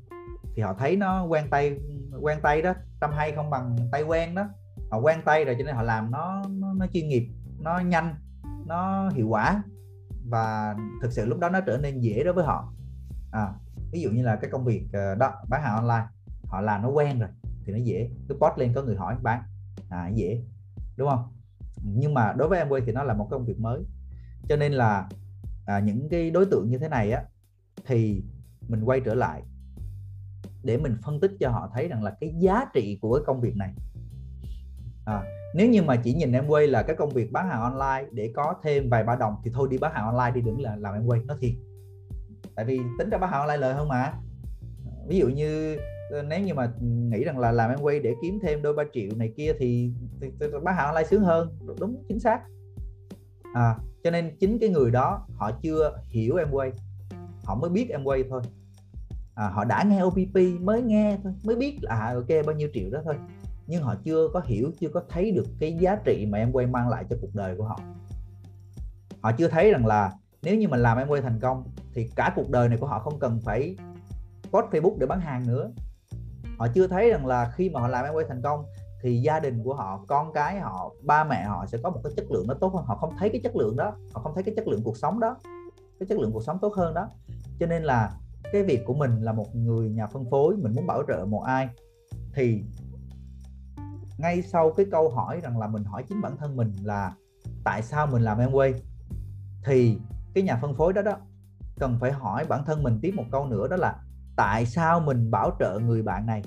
Thì họ thấy nó quen tay quen tay đó tâm hay không bằng tay quen đó. Họ quen tay rồi cho nên họ làm nó nó, nó chuyên nghiệp nó nhanh nó hiệu quả và thực sự lúc đó nó trở nên dễ đối với họ. À, ví dụ như là cái công việc ờ, đó bán hàng online họ làm nó quen rồi thì nó dễ. Cứ post lên có người hỏi bán à dễ đúng không? Nhưng mà đối với em quay thì nó là một công việc mới. Cho nên là à, những cái đối tượng như thế này á thì mình quay trở lại để mình phân tích cho họ thấy rằng là cái giá trị của cái công việc này à, nếu như mà chỉ nhìn em quay là cái công việc bán hàng online để có thêm vài ba đồng thì thôi đi bán hàng online đi đừng là làm em quay nó thiệt. Tại vì tính ra bán hàng online lời hơn mà. Ví dụ như ờ, nếu như mà nghĩ rằng là làm em quay để kiếm thêm đôi ba triệu này kia thì, thì, thì bán hàng online sướng hơn đúng chính xác. À, cho nên chính cái người đó họ chưa hiểu em quay họ mới biết em quay thôi. À, họ đã nghe OPP mới nghe thôi mới biết là à, ok bao nhiêu triệu đó thôi nhưng họ chưa có hiểu, chưa có thấy được cái giá trị mà em quay mang lại cho cuộc đời của họ. Họ chưa thấy rằng là nếu như mình làm em quay thành công thì cả cuộc đời này của họ không cần phải post Facebook để bán hàng nữa. Họ chưa thấy rằng là khi mà họ làm em quay thành công thì gia đình của họ, con cái họ, ba mẹ họ sẽ có một cái chất lượng nó tốt hơn. Họ không thấy cái chất lượng đó. Họ không thấy cái chất lượng cuộc sống đó. Cái chất lượng cuộc sống tốt hơn đó. Cho nên là cái việc của mình là một người nhà phân phối, mình muốn bảo trợ một ai thì ngay sau cái câu hỏi rằng là mình hỏi chính bản thân mình là tại sao mình làm em quay thì cái nhà phân phối đó đó cần phải hỏi bản thân mình tiếp một câu nữa đó là tại sao mình bảo trợ người bạn này?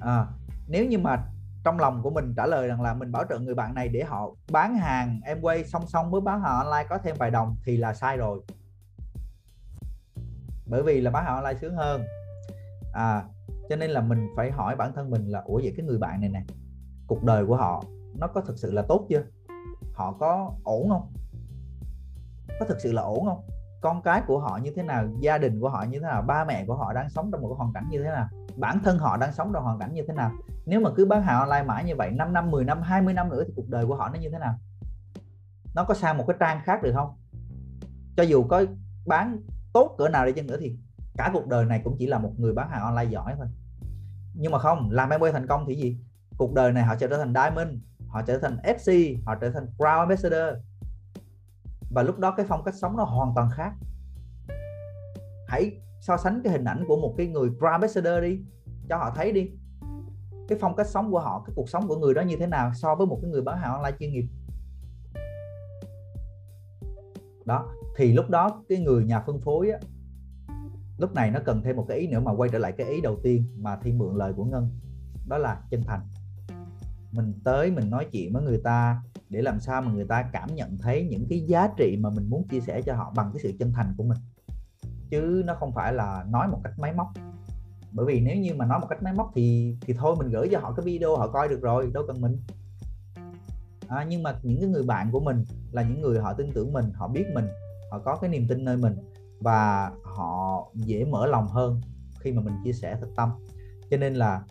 À, nếu như mà trong lòng của mình trả lời rằng là mình bảo trợ người bạn này để họ bán hàng em quay song song với bán hàng online có thêm vài đồng thì là sai rồi. Bởi vì là bán hàng online sướng hơn. À cho nên là mình phải hỏi bản thân mình là, ủa vậy cái người bạn này nè, cuộc đời của họ nó có thực sự là tốt chưa? Họ có ổn không? Có thực sự là ổn không? Con cái của họ như thế nào? Gia đình của họ như thế nào? Ba mẹ của họ đang sống trong một cái hoàn cảnh như thế nào? Bản thân họ đang sống trong hoàn cảnh như thế nào? Nếu mà cứ bán hàng online mãi như vậy 5 năm 10 năm 20 năm nữa thì cuộc đời của họ nó như thế nào? Nó có sang một cái trang khác được không? Cho dù có bán tốt cỡ nào đi chăng nữa thì cả cuộc đời này cũng chỉ là một người bán hàng online giỏi thôi. Nhưng mà không làm Amway thành công thì gì? Cuộc đời này họ trở thành diamond họ trở thành FC họ trở thành crown ambassador. Và lúc đó cái phong cách sống nó hoàn toàn khác. Hãy so sánh cái hình ảnh của một cái người crown ambassador đi cho họ thấy đi. Cái phong cách sống của họ cái cuộc sống của người đó như thế nào so với một cái người bán hàng online chuyên nghiệp. Đó thì lúc đó cái người nhà phân phối á, lúc này nó cần thêm một cái ý nữa mà quay trở lại cái ý đầu tiên mà thi mượn lời của ngân. Đó là chân thành. Mình tới mình nói chuyện với người ta để làm sao mà người ta cảm nhận thấy những cái giá trị mà mình muốn chia sẻ cho họ bằng cái sự chân thành của mình. Chứ nó không phải là nói một cách máy móc. Bởi vì nếu như mà nói một cách máy móc thì thì thôi mình gửi cho họ cái video họ coi được rồi đâu cần mình. À, nhưng mà những cái người bạn của mình là những người họ tin tưởng mình họ biết mình họ có cái niềm tin nơi mình và họ dễ mở lòng hơn khi mà mình chia sẻ thật tâm. Cho nên là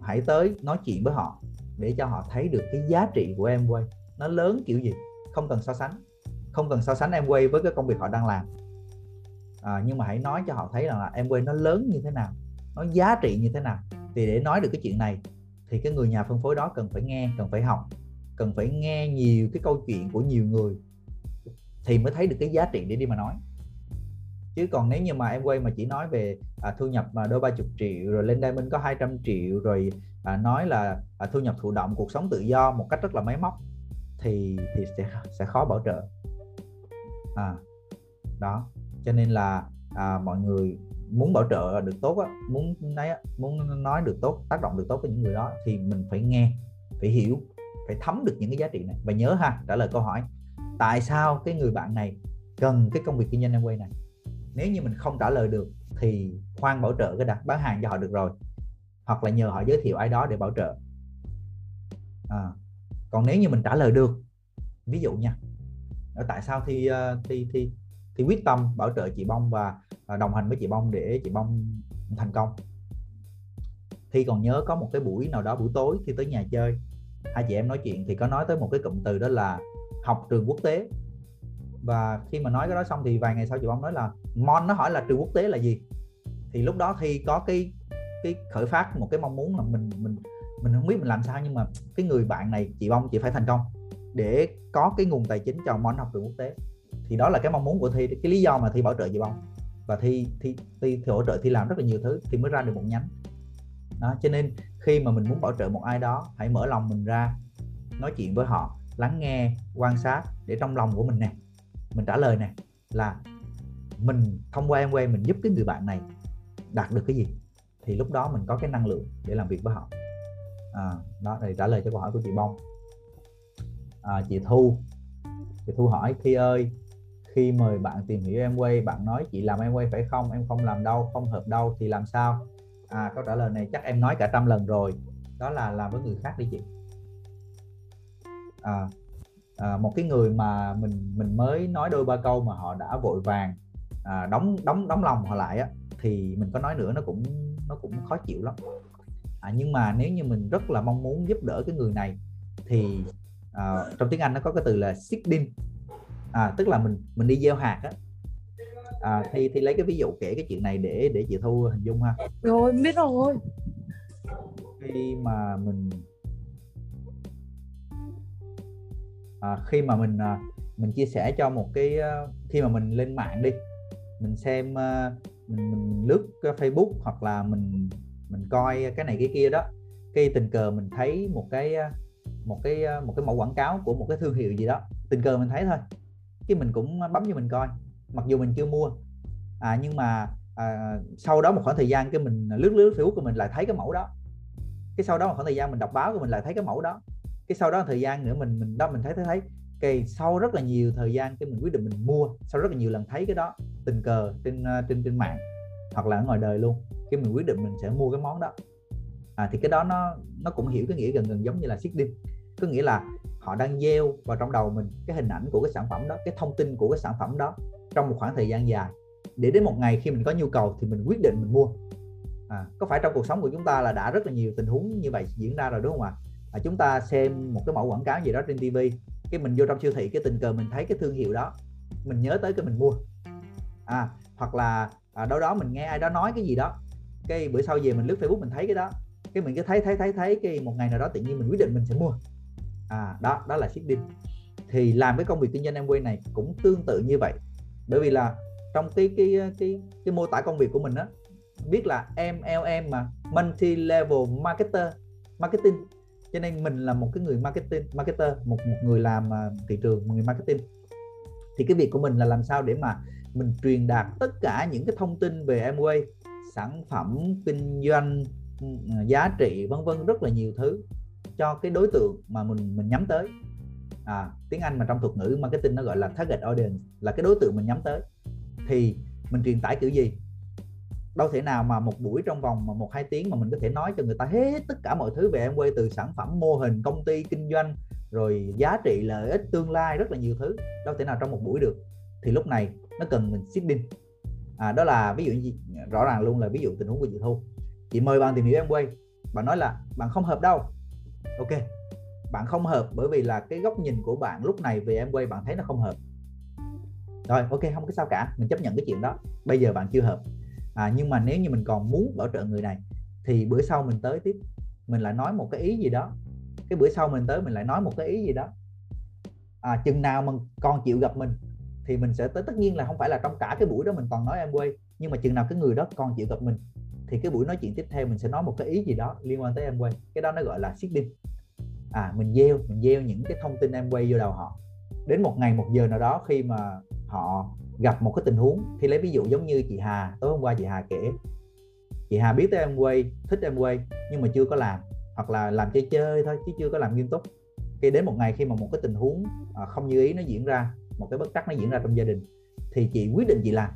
hãy tới nói chuyện với họ để cho họ thấy được cái giá trị của em quay. Nó lớn kiểu gì không cần so sánh không cần so sánh em quay với cái công việc họ đang làm. À, nhưng mà hãy nói cho họ thấy rằng là em quay nó lớn như thế nào nó giá trị như thế nào. Thì để nói được cái chuyện này thì cái người nhà phân phối đó cần phải nghe cần phải học cần phải nghe nhiều cái câu chuyện của nhiều người thì mới thấy được cái giá trị để đi mà nói chứ còn nếu như mà em quay mà chỉ nói về à, thu nhập mà đôi ba chục triệu rồi lên đây mình có 200 triệu rồi à, nói là à, thu nhập thụ động cuộc sống tự do một cách rất là máy móc thì thì sẽ sẽ khó bảo trợ. À đó. Cho nên là à, mọi người muốn bảo trợ được tốt á, muốn nói muốn nói được tốt tác động được tốt với những người đó thì mình phải nghe phải hiểu phải thấm được những cái giá trị này. Và nhớ ha trả lời câu hỏi tại sao cái người bạn này cần cái công việc kinh doanh em quay này? Nếu như mình không trả lời được thì khoan bảo trợ cái đặt bán hàng cho họ được rồi. Hoặc là nhờ họ giới thiệu ai đó để bảo trợ. À, còn nếu như mình trả lời được ví dụ nha à, tại sao thì à, thì thì thì quyết tâm bảo trợ chị bông và à, đồng hành với chị bông để chị bông thành công? Thì còn nhớ có một cái buổi nào đó buổi tối khi tới nhà chơi hai chị em nói chuyện thì có nói tới một cái cụm từ đó là học trường quốc tế và khi mà nói cái đó xong thì vài ngày sau chị bông nói là mon nó hỏi là trường quốc tế là gì? Thì lúc đó thi có cái cái khởi phát một cái mong muốn là mình mình mình không biết mình làm sao nhưng mà cái người bạn này chị bông chị phải thành công để có cái nguồn tài chính cho mon học trường quốc tế. Thì đó là cái mong muốn của thi cái lý do mà thi bảo trợ chị bông. Và thi thi thi, thi hỗ trợ thi làm rất là nhiều thứ thì mới ra được một nhánh. Đó cho nên khi mà mình muốn bảo trợ một ai đó hãy mở lòng mình ra nói chuyện với họ lắng nghe quan sát để trong lòng của mình nè mình trả lời nè là mình thông qua em quay mình giúp cái người bạn này đạt được cái gì thì lúc đó mình có cái năng lượng để làm việc với họ. À, đó thì trả lời cho câu hỏi của chị bông. À, chị thu chị thu hỏi thi ơi khi mời bạn tìm hiểu em quay bạn nói chị làm em quay phải không? Em không làm đâu không hợp đâu thì làm sao? À câu trả lời này chắc em nói cả trăm lần rồi. Đó là làm với người khác đi chị. À, à, một cái người mà mình mình mới nói đôi ba câu mà họ đã vội vàng à, đóng đóng đóng lòng họ lại á thì mình có nói nữa nó cũng nó cũng khó chịu lắm. À, nhưng mà nếu như mình rất là mong muốn giúp đỡ cái người này thì à, trong tiếng Anh nó có cái từ là seeding à, tức là mình mình đi gieo hạt á. À, thì thì lấy cái ví dụ kể cái chuyện này để để chị thu hình dung ha. Rồi biết rồi. Khi mà mình à, khi mà mình à, mình chia sẻ cho một cái à, khi mà mình lên mạng đi mình xem à, mình, mình lướt Facebook hoặc là mình mình coi cái này cái kia đó cái tình cờ mình thấy một cái một cái một cái mẫu quảng cáo của một cái thương hiệu gì đó tình cờ mình thấy thôi cái mình cũng bấm cho mình coi mặc dù mình chưa mua. À, nhưng mà à, sau đó một khoảng thời gian cái mình lướt lướt Facebook của mình lại thấy cái mẫu đó cái sau đó một khoảng thời gian mình đọc báo của mình lại thấy cái mẫu đó cái sau đó thời gian nữa mình mình đó mình thấy thấy thấy. Cái sau rất là nhiều thời gian cái mình quyết định mình mua sau rất là nhiều lần thấy cái đó tình cờ trên ờ, trên trên mạng hoặc là ở ngoài đời luôn cái mình quyết định mình sẽ mua cái món đó. À, thì cái đó nó nó cũng hiểu cái nghĩa gần gần giống như là seeding có nghĩa là họ đang gieo vào trong đầu mình cái hình ảnh của cái sản phẩm đó cái thông tin của cái sản phẩm đó trong một khoảng thời gian dài. Để đến một ngày khi mình có nhu cầu thì mình quyết định mình mua. À, có phải trong cuộc sống của chúng ta là đã rất là nhiều tình huống như vậy diễn ra rồi đúng không ạ? à, chúng ta xem một cái mẫu quảng cáo gì đó trên TV cái mình vô trong siêu thị cái tình cờ mình thấy cái thương hiệu đó mình nhớ tới cái mình mua. À hoặc là à, đâu đó mình nghe ai đó nói cái gì đó cái bữa sau về mình lướt facebook mình thấy cái đó cái mình cứ thấy thấy thấy thấy cái một ngày nào đó tự nhiên mình quyết định mình sẽ mua. À đó đó là seeding thì làm cái công việc kinh doanh em quay này cũng tương tự như vậy. Bởi vì là trong cái cái cái cái mô tả công việc của mình á biết là MLM mà multi level marketer marketing cho nên mình là một cái người marketing marketer một một người làm à, thị trường một người marketing. Thì cái việc của mình là làm sao để mà mình truyền đạt tất cả những cái thông tin về Amway sản phẩm kinh doanh ừ, giá trị vân vân rất là nhiều thứ cho cái đối tượng mà mình mình nhắm tới. À, tiếng Anh mà trong thuật ngữ marketing nó gọi là target audience là cái đối tượng mình nhắm tới. Thì mình truyền tải kiểu gì? Đâu thể nào mà một buổi trong vòng mà một hai tiếng mà mình có thể nói cho người ta hết tất cả mọi thứ về em quay từ sản phẩm mô hình công ty kinh doanh rồi giá trị lợi ích tương lai rất là nhiều thứ. Đâu thể nào trong một buổi được. Thì lúc này nó cần mình seeding à, đó là ví dụ gì? Rõ ràng luôn là ví dụ tình huống của chị thu. Chị mời bạn tìm hiểu em quay bạn nói là bạn không hợp đâu. Ok. Bạn không hợp bởi vì là cái góc nhìn của bạn lúc này về em quay bạn thấy nó không hợp. Rồi ok không có sao cả. Mình chấp nhận cái chuyện đó. Bây giờ bạn chưa hợp à, nhưng mà nếu như mình còn muốn bảo trợ người này thì bữa sau mình tới tiếp. Mình lại nói một cái ý gì đó. Cái bữa sau mình tới mình lại nói một cái ý gì đó. À, chừng nào mà còn chịu gặp mình thì mình sẽ tới. Tất nhiên là không phải là trong cả cái buổi đó mình còn nói em quay nhưng mà chừng nào cái người đó còn chịu gặp mình thì cái buổi nói chuyện tiếp theo mình sẽ nói một cái ý gì đó liên quan tới em quay cái đó nó gọi là seeding à mình gieo mình gieo những cái thông tin em quay vô đầu họ. Đến một ngày một giờ nào đó khi mà họ gặp một cái tình huống thì lấy ví dụ giống như chị Hà, tối hôm qua chị Hà kể, chị Hà biết tới em quay thích em quay nhưng mà chưa có làm, hoặc là làm chơi chơi thôi, chứ chưa có làm nghiêm túc. Khi đến một ngày khi mà một cái tình huống à, không như ý nó diễn ra, một cái bất trắc nó diễn ra trong gia đình, thì chị quyết định chị làm.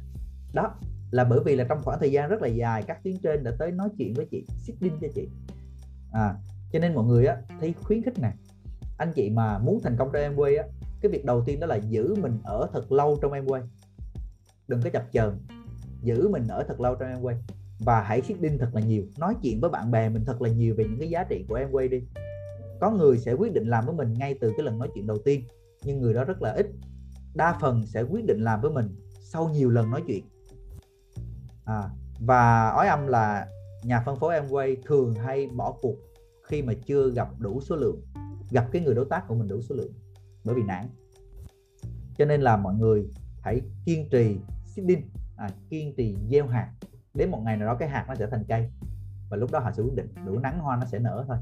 Đó, là bởi vì là trong khoảng thời gian rất là dài, các tuyến trên đã tới nói chuyện với chị xích đinh cho chị. À cho nên mọi người á, thấy khuyến khích nè. Anh chị mà muốn thành công trong em quay á, cái việc đầu tiên đó là giữ mình ở thật lâu trong em quay đừng có chập chờn. Giữ mình ở thật lâu trong em quay và hãy đinh thật là nhiều. Nói chuyện với bạn bè mình thật là nhiều về những cái giá trị của em quay đi. Có người sẽ quyết định làm với mình ngay từ cái lần nói chuyện đầu tiên nhưng người đó rất là ít. Đa phần sẽ quyết định làm với mình sau nhiều lần nói chuyện. À, và ói âm là nhà phân phối em quay thường hay bỏ cuộc khi mà chưa gặp đủ số lượng gặp cái người đối tác của mình đủ số lượng bởi vì nản. Cho nên là mọi người hãy kiên trì seeding à, kiên trì gieo hạt. Đến một ngày nào đó cái hạt nó trở thành cây. Và lúc đó họ sẽ quyết định đủ nắng hoa nó sẽ nở thôi.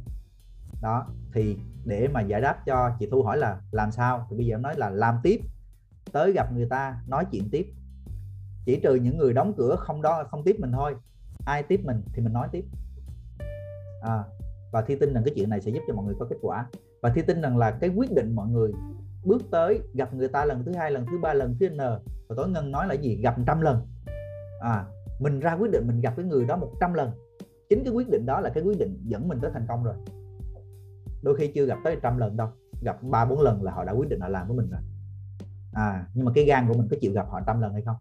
Đó thì để mà giải đáp cho chị thu hỏi là làm sao thì bây giờ em nói là làm tiếp. Tới gặp người ta nói chuyện tiếp. Chỉ trừ những người đóng cửa không đó không tiếp mình thôi. Ai tiếp mình thì mình nói tiếp. À, và thi tin rằng cái chuyện này sẽ giúp cho mọi người có kết quả. Và thi tin rằng là cái quyết định mọi người bước tới gặp người ta lần thứ hai lần thứ ba lần thứ n. Và tối ngân nói là gì? Gặp trăm lần. À mình ra quyết định mình gặp cái người đó 100 lần. Chính cái quyết định đó là cái quyết định dẫn mình tới thành công rồi. Đôi khi chưa gặp tới trăm lần đâu. Gặp ba bốn lần là họ đã quyết định họ làm với mình rồi. À nhưng mà cái gan của mình có chịu gặp họ trăm lần hay không?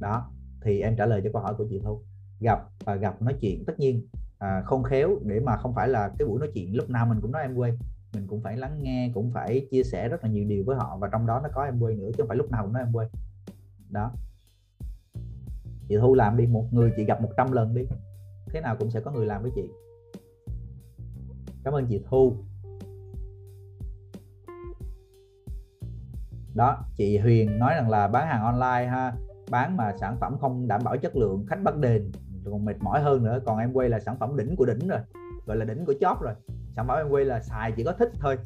Đó thì em trả lời cho câu hỏi của chị thu. Gặp và gặp nói chuyện tất nhiên à, không khéo để mà không phải là cái buổi nói chuyện lúc nào mình cũng nói em quên mình cũng phải lắng nghe, cũng phải chia sẻ rất là nhiều điều với họ và trong đó nó có em quay nữa chứ không phải lúc nào cũng nói em quay đó. Chị thu làm đi, một người chị gặp 100 lần đi, thế nào cũng sẽ có người làm với chị. Cảm ơn chị thu. Đó, chị huyền nói rằng là bán hàng online ha, bán mà sản phẩm không đảm bảo chất lượng, khách bắt đền, còn mệt mỏi hơn nữa, còn em quay là sản phẩm đỉnh của đỉnh rồi, gọi là đỉnh của chóp rồi sản phẩm em quay là xài chỉ có thích thôi.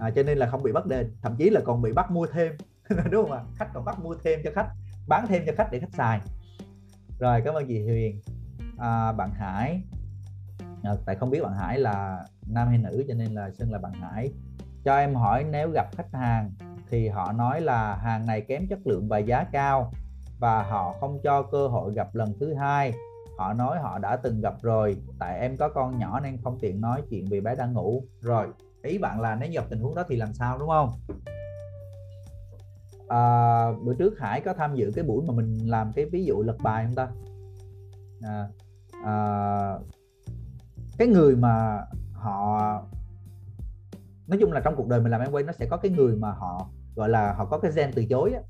À, cho nên là không bị bắt đền thậm chí là còn bị bắt mua thêm. Đúng không ạ? Khách còn bắt mua thêm cho khách bán thêm cho khách để khách xài. Rồi cảm ơn chị Huyền. À, bạn Hải. À, tại không biết bạn Hải là nam hay nữ cho nên là xin là bạn Hải. Cho em hỏi nếu gặp khách hàng thì họ nói là hàng này kém chất lượng và giá cao và họ không cho cơ hội gặp lần thứ hai họ nói họ đã từng gặp rồi. Tại em có con nhỏ nên không tiện nói chuyện vì bé đang ngủ. Rồi ý bạn là nếu gặp tình huống đó thì làm sao đúng không? À, bữa trước Hải có tham dự cái buổi mà mình làm cái ví dụ lật bài không ta? À, à, cái người mà họ nói chung là trong cuộc đời mình làm em quay nó sẽ có cái người mà họ gọi là họ có cái gen từ chối á.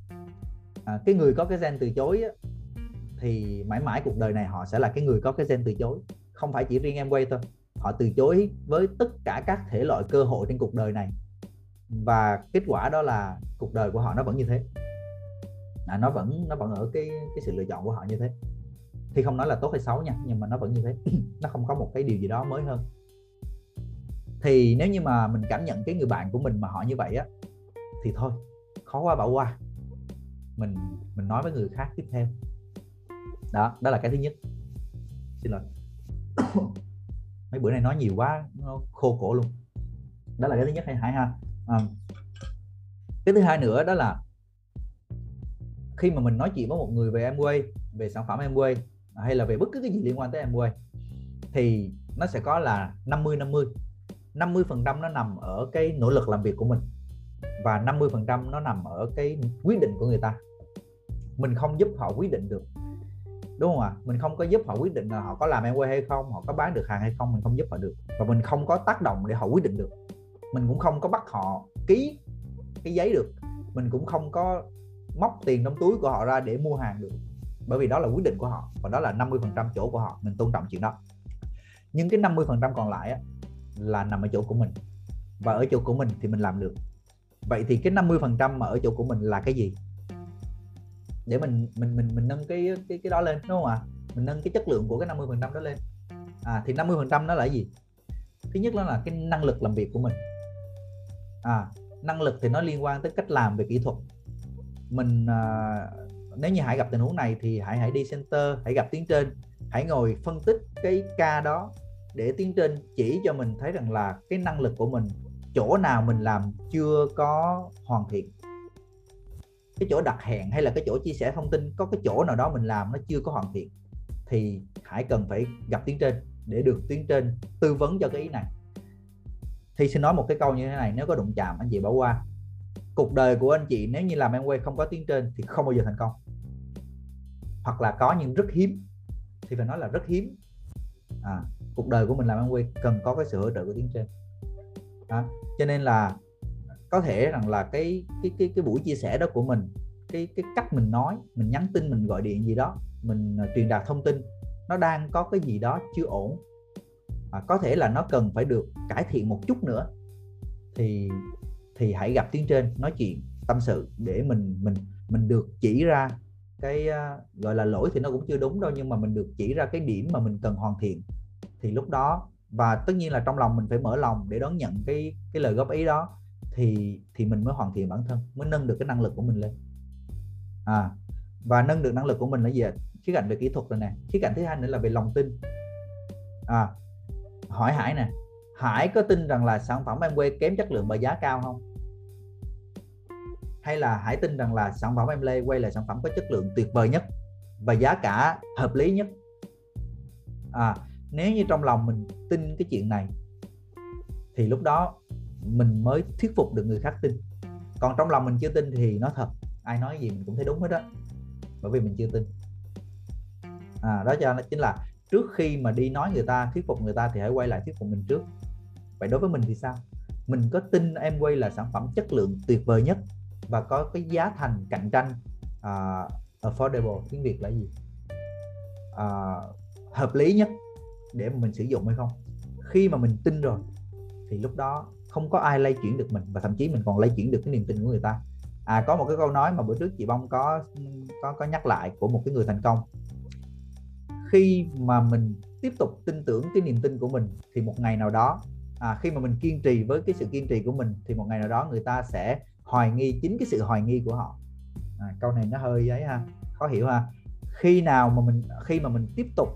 À, cái người có cái gen từ chối á, thì mãi mãi cuộc đời này họ sẽ là cái người có cái gen từ chối. Không phải chỉ riêng em quay thôi họ từ chối với tất cả các thể loại cơ hội trên cuộc đời này. Và kết quả đó là cuộc đời của họ nó vẫn như thế. À, nó vẫn nó vẫn ở cái cái sự lựa chọn của họ như thế. Thì không nói là tốt hay xấu nha nhưng mà nó vẫn như thế. Nó không có một cái điều gì đó mới hơn. Thì nếu như mà mình cảm nhận cái người bạn của mình mà họ như vậy á thì thôi khó quá bỏ qua. Mình mình nói với người khác tiếp theo đó đó là cái thứ nhất. Xin lỗi. Mấy bữa nay nói nhiều quá nó khô cổ luôn. Đó là cái thứ nhất hay hải ha. À, cái thứ hai nữa đó là khi mà mình nói chuyện với một người về Amway về sản phẩm Amway hay là về bất cứ cái gì liên quan tới Amway thì nó sẽ có là 50 50 50 phần trăm nó nằm ở cái nỗ lực làm việc của mình và 50 phần trăm nó nằm ở cái quyết định của người ta. Mình không giúp họ quyết định được đúng không ạ? Mình không có giúp họ quyết định là họ có làm Amway hay không họ có bán được hàng hay không mình không giúp họ được. Và mình không có tác động để họ quyết định được. Mình cũng không có bắt họ ký cái giấy được. Mình cũng không có móc tiền trong túi của họ ra để mua hàng được. Bởi vì đó là quyết định của họ và đó là 50% chỗ của họ. Mình tôn trọng chuyện đó. Nhưng cái 50% còn lại á, là nằm ở chỗ của mình. Và ở chỗ của mình thì mình làm được. Vậy thì cái 50% mà ở chỗ của mình là cái gì? Để mình mình mình mình nâng cái cái cái đó lên đúng không ạ? Mình nâng cái chất lượng của cái 50% đó lên. À thì 50% nó là gì? Thứ nhất đó là cái năng lực làm việc của mình. À năng lực thì nó liên quan tới cách làm về kỹ thuật. Mình à, nếu như hãy gặp tình huống này thì hãy hãy đi center hãy gặp tiếng trên. Hãy ngồi phân tích cái ca đó để tiến trên chỉ cho mình thấy rằng là cái năng lực của mình chỗ nào mình làm chưa có hoàn thiện cái chỗ đặt hẹn hay là cái chỗ chia sẻ thông tin có cái chỗ nào đó mình làm nó chưa có hoàn thiện thì hãy cần phải gặp tiếng trên để được tiếng trên tư vấn cho cái ý này. Thì xin nói một cái câu như thế này nếu có đụng chạm anh chị bỏ qua cuộc đời của anh chị nếu như làm em quay không có tiếng trên thì không bao giờ thành công. Hoặc là có nhưng rất hiếm thì phải nói là rất hiếm. À, cuộc đời của mình làm em quay cần có cái sự hỗ trợ của tiếng trên. À, cho nên là có thể rằng là cái cái cái cái buổi chia sẻ đó của mình cái cái cách mình nói mình nhắn tin mình gọi điện gì đó mình ờ, truyền đạt thông tin nó đang có cái gì đó chưa ổn. À, có thể là nó cần phải được cải thiện một chút nữa. Thì thì hãy gặp tiếng trên nói chuyện tâm sự để mình mình mình được chỉ ra cái uh, gọi là lỗi thì nó cũng chưa đúng đâu nhưng mà mình được chỉ ra cái điểm mà mình cần hoàn thiện. Thì lúc đó và tất nhiên là trong lòng mình phải mở lòng để đón nhận cái cái lời góp ý đó thì thì mình mới hoàn thiện bản thân, mới nâng được cái năng lực của mình lên. À và nâng được năng lực của mình là gì khía cạnh về kỹ thuật rồi nè. Khía cạnh thứ hai nữa là về lòng tin. À hỏi Hải nè, Hải có tin rằng là sản phẩm em quay kém chất lượng và giá cao không? Hay là Hải tin rằng là sản phẩm em lê quay là sản phẩm có chất lượng tuyệt vời nhất và giá cả hợp lý nhất? À nếu như trong lòng mình tin cái chuyện này, thì lúc đó mình mới thuyết phục được người khác tin. Còn trong lòng mình chưa tin thì nó thật ai nói gì mình cũng thấy đúng hết đó bởi vì mình chưa tin. À đó cho nó chính là trước khi mà đi nói người ta thuyết phục người ta thì hãy quay lại thuyết phục mình trước. Vậy đối với mình thì sao? Mình có tin em quay là sản phẩm chất lượng tuyệt vời nhất và có cái giá thành cạnh tranh uh, affordable tiếng việt là gì? Uh, hợp lý nhất để mà mình sử dụng hay không? Khi mà mình tin rồi thì lúc đó không có ai lay chuyển được mình và thậm chí mình còn lay chuyển được cái niềm tin của người ta. À có một cái câu nói mà bữa trước chị bông có có có nhắc lại của một cái người thành công. Khi mà mình tiếp tục tin tưởng cái niềm tin của mình thì một ngày nào đó à, khi mà mình kiên trì với cái sự kiên trì của mình thì một ngày nào đó người ta sẽ hoài nghi chính cái sự hoài nghi của họ. À, câu này nó hơi ấy ha khó hiểu ha. Khi nào mà mình khi mà mình tiếp tục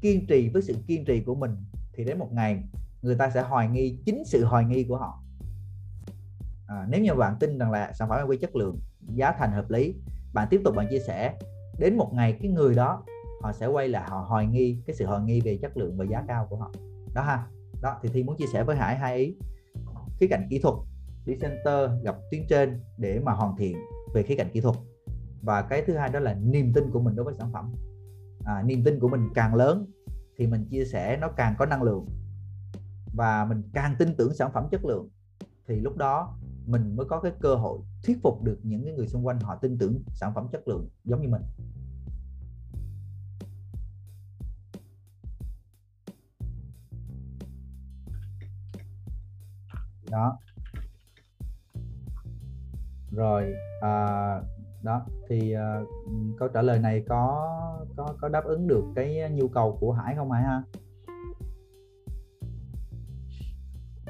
kiên trì với sự kiên trì của mình thì đến một ngày người ta sẽ hoài nghi chính sự hoài nghi của họ. À, nếu như bạn tin rằng là sản phẩm quy chất lượng giá thành hợp lý bạn tiếp tục bạn chia sẻ đến một ngày cái người đó họ sẽ quay lại họ hoài nghi cái sự hoài nghi về chất lượng và giá cao của họ. Đó ha. Đó thì thi muốn chia sẻ với hải hai ý. Khía cạnh kỹ thuật đi center gặp tuyến trên để mà hoàn thiện về khía cạnh kỹ thuật. Và cái thứ hai đó là niềm tin của mình đối với sản phẩm. À, niềm tin của mình càng lớn thì mình chia sẻ nó càng có năng lượng và mình càng tin tưởng sản phẩm chất lượng thì lúc đó mình mới có cái cơ hội thuyết phục được những cái người xung quanh họ tin tưởng sản phẩm chất lượng giống như mình. Đó. Rồi à, đó thì à, câu trả lời này có có có đáp ứng được cái nhu cầu của Hải không Hải ha?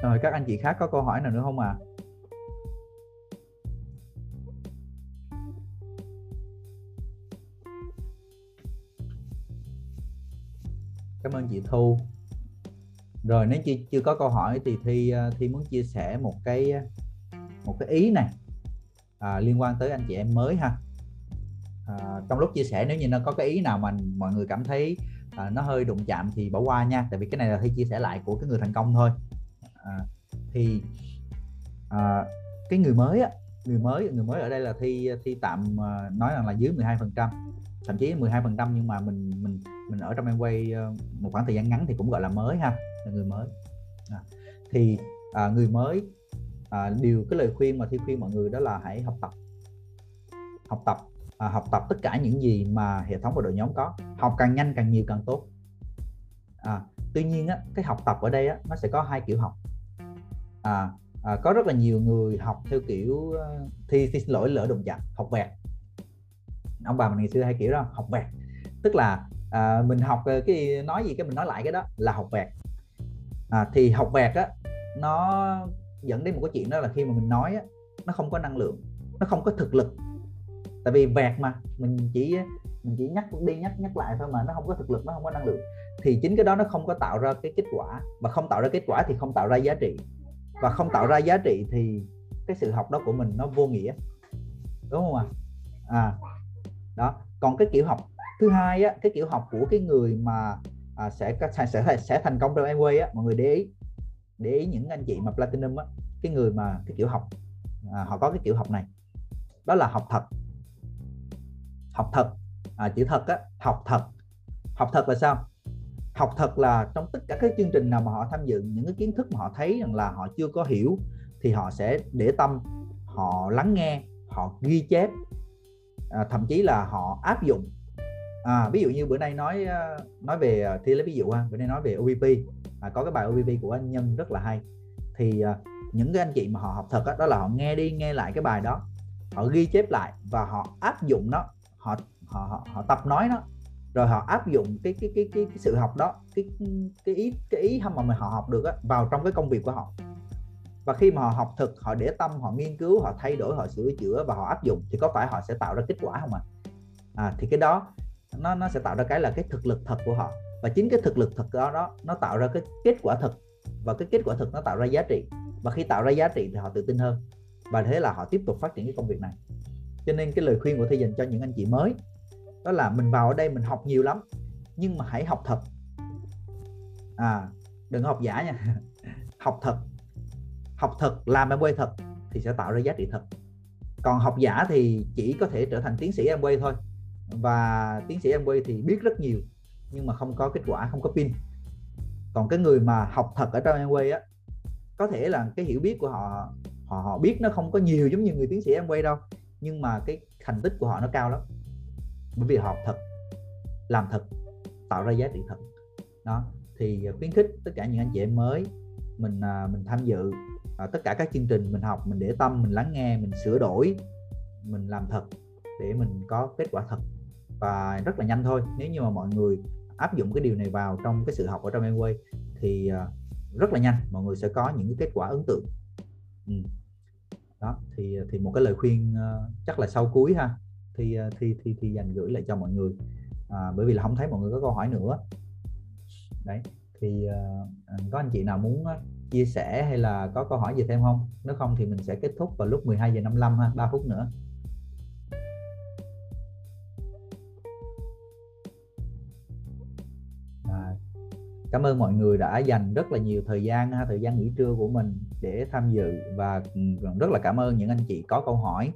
Rồi các anh chị khác có câu hỏi nào nữa không à cảm ơn chị Thu. Rồi nếu chưa chưa có câu hỏi thì thi ờ, thi muốn chia sẻ một cái ờ, một cái ý này à, liên quan tới anh chị em mới ha. À, trong lúc chia sẻ nếu như nó có cái ý nào mà mọi người cảm thấy à, nó hơi đụng chạm thì bỏ qua nha. Tại vì cái này là thi chia sẻ lại của cái người thành công thôi à, thì à, cái người mới á người mới người mới ở đây là thi thi tạm à, nói rằng là dưới 12 phần trăm thậm chí 12 phần trăm nhưng mà mình mình mình ở trong em quay ờ, một khoảng thời gian ngắn thì cũng gọi là mới ha là người mới. À, thì à, người mới à, điều cái lời khuyên mà thi khuyên mọi người đó là hãy học tập. Học tập à, học tập tất cả những gì mà hệ thống và đội nhóm có. Học càng nhanh càng nhiều càng tốt. À, tuy nhiên á, cái học tập ở đây á, nó sẽ có hai kiểu học à, à, có rất là nhiều người học theo kiểu ờ, thi, thi xin lỗi lỡ đụng chạm học vẹt. Ông bà mình ngày xưa hay kiểu đó học vẹt. Tức là à, mình học ờ, cái nói gì cái mình nói lại cái đó là học vẹt. À, thì học vẹt á nó dẫn đến một cái chuyện đó là khi mà mình nói á, nó không có năng lượng nó không có thực lực. Tại vì vẹt mà mình chỉ ờ, mình chỉ nhắc đi nhắc nhắc lại thôi mà nó không có thực lực nó không có năng lượng. Thì chính cái đó nó không có tạo ra cái kết quả. Và không tạo ra kết quả thì không tạo ra giá trị và không tạo ra giá trị thì cái sự học đó của mình nó vô nghĩa. Đúng không ạ? À? à đó. Còn cái kiểu học thứ hai á cái kiểu học của cái người mà à, sẽ sẽ sẽ thành công trong Amway á mọi người để ý để ý những anh chị mà platinum á cái người mà cái kiểu học à, họ có cái kiểu học này. Đó là học thật. Học thật. À, chữ thật á học thật. Học thật là sao? Học thật là trong tất cả các chương trình nào mà họ tham dự những cái kiến thức mà họ thấy rằng là họ chưa có hiểu thì họ sẽ để tâm họ lắng nghe họ ghi chép. À, thậm chí là họ áp dụng. À, ví dụ như bữa nay nói à, nói về à, thi thì lấy ví dụ ha bữa nay nói về OVP à, có cái bài OVP của anh Nhân rất là hay. Thì à, những cái anh chị mà họ học thật đó, đó là họ nghe đi nghe lại cái bài đó họ ghi chép lại và họ áp dụng nó họ họ họ, họ tập nói nó rồi họ áp dụng cái cái cái cái, cái sự học đó cái cái ý cái ý mà mình họ học được á, vào trong cái công việc của họ. Và khi mà họ học thực họ để tâm họ nghiên cứu họ thay đổi họ sửa chữa và họ áp dụng thì có phải họ sẽ tạo ra kết quả không ạ? À? à thì cái đó nó nó sẽ tạo ra cái là cái thực lực thật của họ. Và chính cái thực lực thật đó đó nó tạo ra cái kết quả thực và cái kết quả thực nó tạo ra giá trị. Và khi tạo ra giá trị thì họ tự tin hơn. Và thế là họ tiếp tục phát triển cái công việc này. Cho nên cái lời khuyên của thầy dành cho những anh chị mới đó là mình vào ở đây mình học nhiều lắm, nhưng mà hãy học thật. À đừng học giả nha. Học thật. Học thật, làm em quay thật thì sẽ tạo ra giá trị thật. Còn học giả thì chỉ có thể trở thành tiến sĩ em quay thôi. Và tiến sĩ em quay thì biết rất nhiều, nhưng mà không có kết quả, không có pin. Còn cái người mà học thật ở trong em quay á, có thể là cái hiểu biết của họ họ họ biết nó không có nhiều giống như người tiến sĩ em quay đâu, nhưng mà cái thành tích của họ nó cao lắm bởi vì họ học thật làm thật tạo ra giá trị thật. Đó thì à, khuyến khích tất cả những anh chị em mới mình à, mình tham dự à, tất cả các chương trình mình học mình để tâm mình lắng nghe mình sửa đổi mình làm thật để mình có kết quả thật và rất là nhanh thôi. Nếu như mà mọi người áp dụng cái điều này vào trong cái sự học ở trong Amway thì à, rất là nhanh mọi người sẽ có những cái kết quả ấn tượng. Ừ. đó thì thì một cái lời khuyên chắc là sau cuối ha. Ờ, thì thì thì thi dành gửi lại cho mọi người. À, bởi vì là không thấy mọi người có câu hỏi nữa. Đấy thì uh, có anh chị nào muốn chia sẻ hay là có câu hỏi gì thêm không? Nếu không thì mình sẽ kết thúc vào lúc 12 giờ 55 ha 3 phút nữa. À, cảm ơn mọi người đã dành rất là nhiều thời gian thời gian nghỉ trưa của mình để tham dự và ừ, rất là cảm ơn những anh chị có câu hỏi.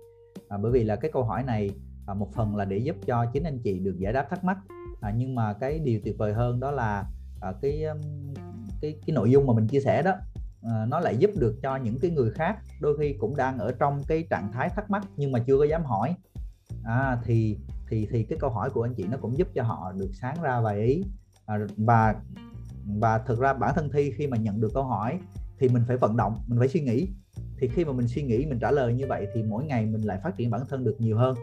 À, bởi vì là cái câu hỏi này à, một phần là để giúp cho chính anh chị được giải đáp thắc mắc. À, nhưng mà cái điều tuyệt vời hơn đó là à, cái um, cái cái nội dung mà mình chia sẻ đó à, nó lại giúp được cho những cái người khác đôi khi cũng đang ở trong cái trạng thái thắc mắc nhưng mà chưa có dám hỏi. À, thì thì thì cái câu hỏi của anh chị nó cũng giúp cho họ được sáng ra vài ý. À, và và thực ra bản thân thi khi mà nhận được câu hỏi thì mình phải vận động mình phải suy nghĩ. Thì khi mà mình suy nghĩ mình trả lời như vậy thì mỗi ngày mình lại phát triển bản thân được nhiều hơn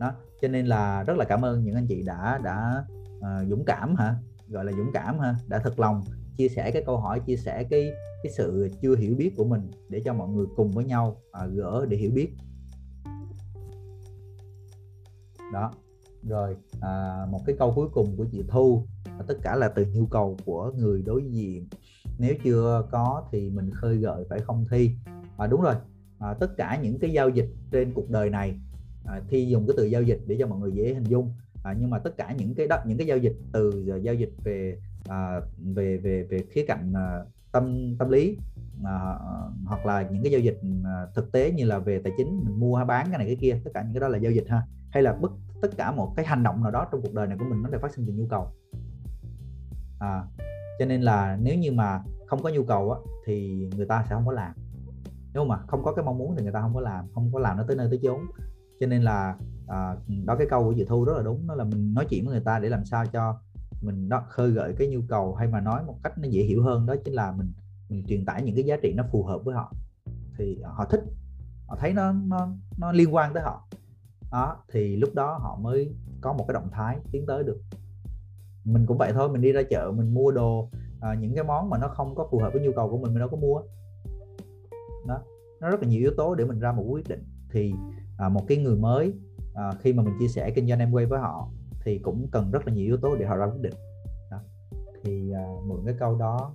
đó cho nên là rất là cảm ơn những anh chị đã đã uh, dũng cảm hả? Gọi là dũng cảm ha đã thật lòng chia sẻ cái câu hỏi chia sẻ cái cái sự chưa hiểu biết của mình để cho mọi người cùng với nhau à, gỡ để hiểu biết. Đó rồi à, một cái câu cuối cùng của chị Thu tất cả là từ nhu cầu của người đối diện. Nếu chưa có thì mình khơi gợi phải không thi. À, đúng rồi à, tất cả những cái giao dịch trên cuộc đời này à, thi dùng cái từ giao dịch để cho mọi người dễ hình dung. À, nhưng mà tất cả những cái đó những cái giao dịch từ à, giao dịch về à, về về về khía cạnh à, tâm tâm lý à, hoặc là những cái giao dịch à, thực tế như là về tài chính mình mua hay bán cái này cái kia tất cả những cái đó là giao dịch ha. Hay là bất tất cả một cái hành động nào đó trong cuộc đời này của mình nó đều phát sinh từ nhu cầu. À, cho nên là nếu như mà không có nhu cầu á, thì người ta sẽ không có làm. Nếu mà không có cái mong muốn thì người ta không có làm không có làm nó tới nơi tới chốn cho nên là à, đó cái câu của chị thu rất là đúng. Đó là mình nói chuyện với người ta để làm sao cho mình đó khơi gợi cái nhu cầu hay mà nói một cách nó dễ hiểu hơn đó chính là mình mình truyền tải những cái giá trị nó phù hợp với họ. Thì họ thích họ thấy nó nó nó liên quan tới họ. Đó thì lúc đó họ mới có một cái động thái tiến tới được. Mình cũng vậy thôi mình đi ra chợ mình mua đồ à, những cái món mà nó không có phù hợp với nhu cầu của mình mình đâu có mua. Đó nó rất là nhiều yếu tố để mình ra một quyết định. Thì à, một cái người mới à, khi mà mình chia sẻ kinh doanh Amway với họ thì cũng cần rất là nhiều yếu tố để họ ra quyết định. Đó. thì à, mượn cái câu đó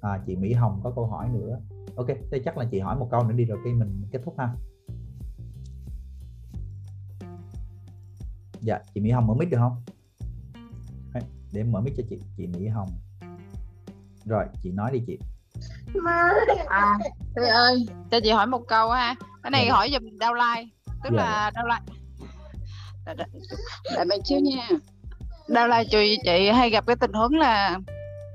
à, chị Mỹ Hồng có câu hỏi nữa. Ok thế chắc là chị hỏi một câu nữa đi rồi khi mình kết thúc ha. Dạ chị Mỹ Hồng mở mic được không? Để mở mic cho chị chị Mỹ Hồng. Rồi chị nói đi chị. À ơi. Cho chị hỏi một câu ha. Cái này ừ. hỏi giùm downline tức dạ. là downline đợi bạn chiếu nha downline chị chị hay gặp cái tình huống là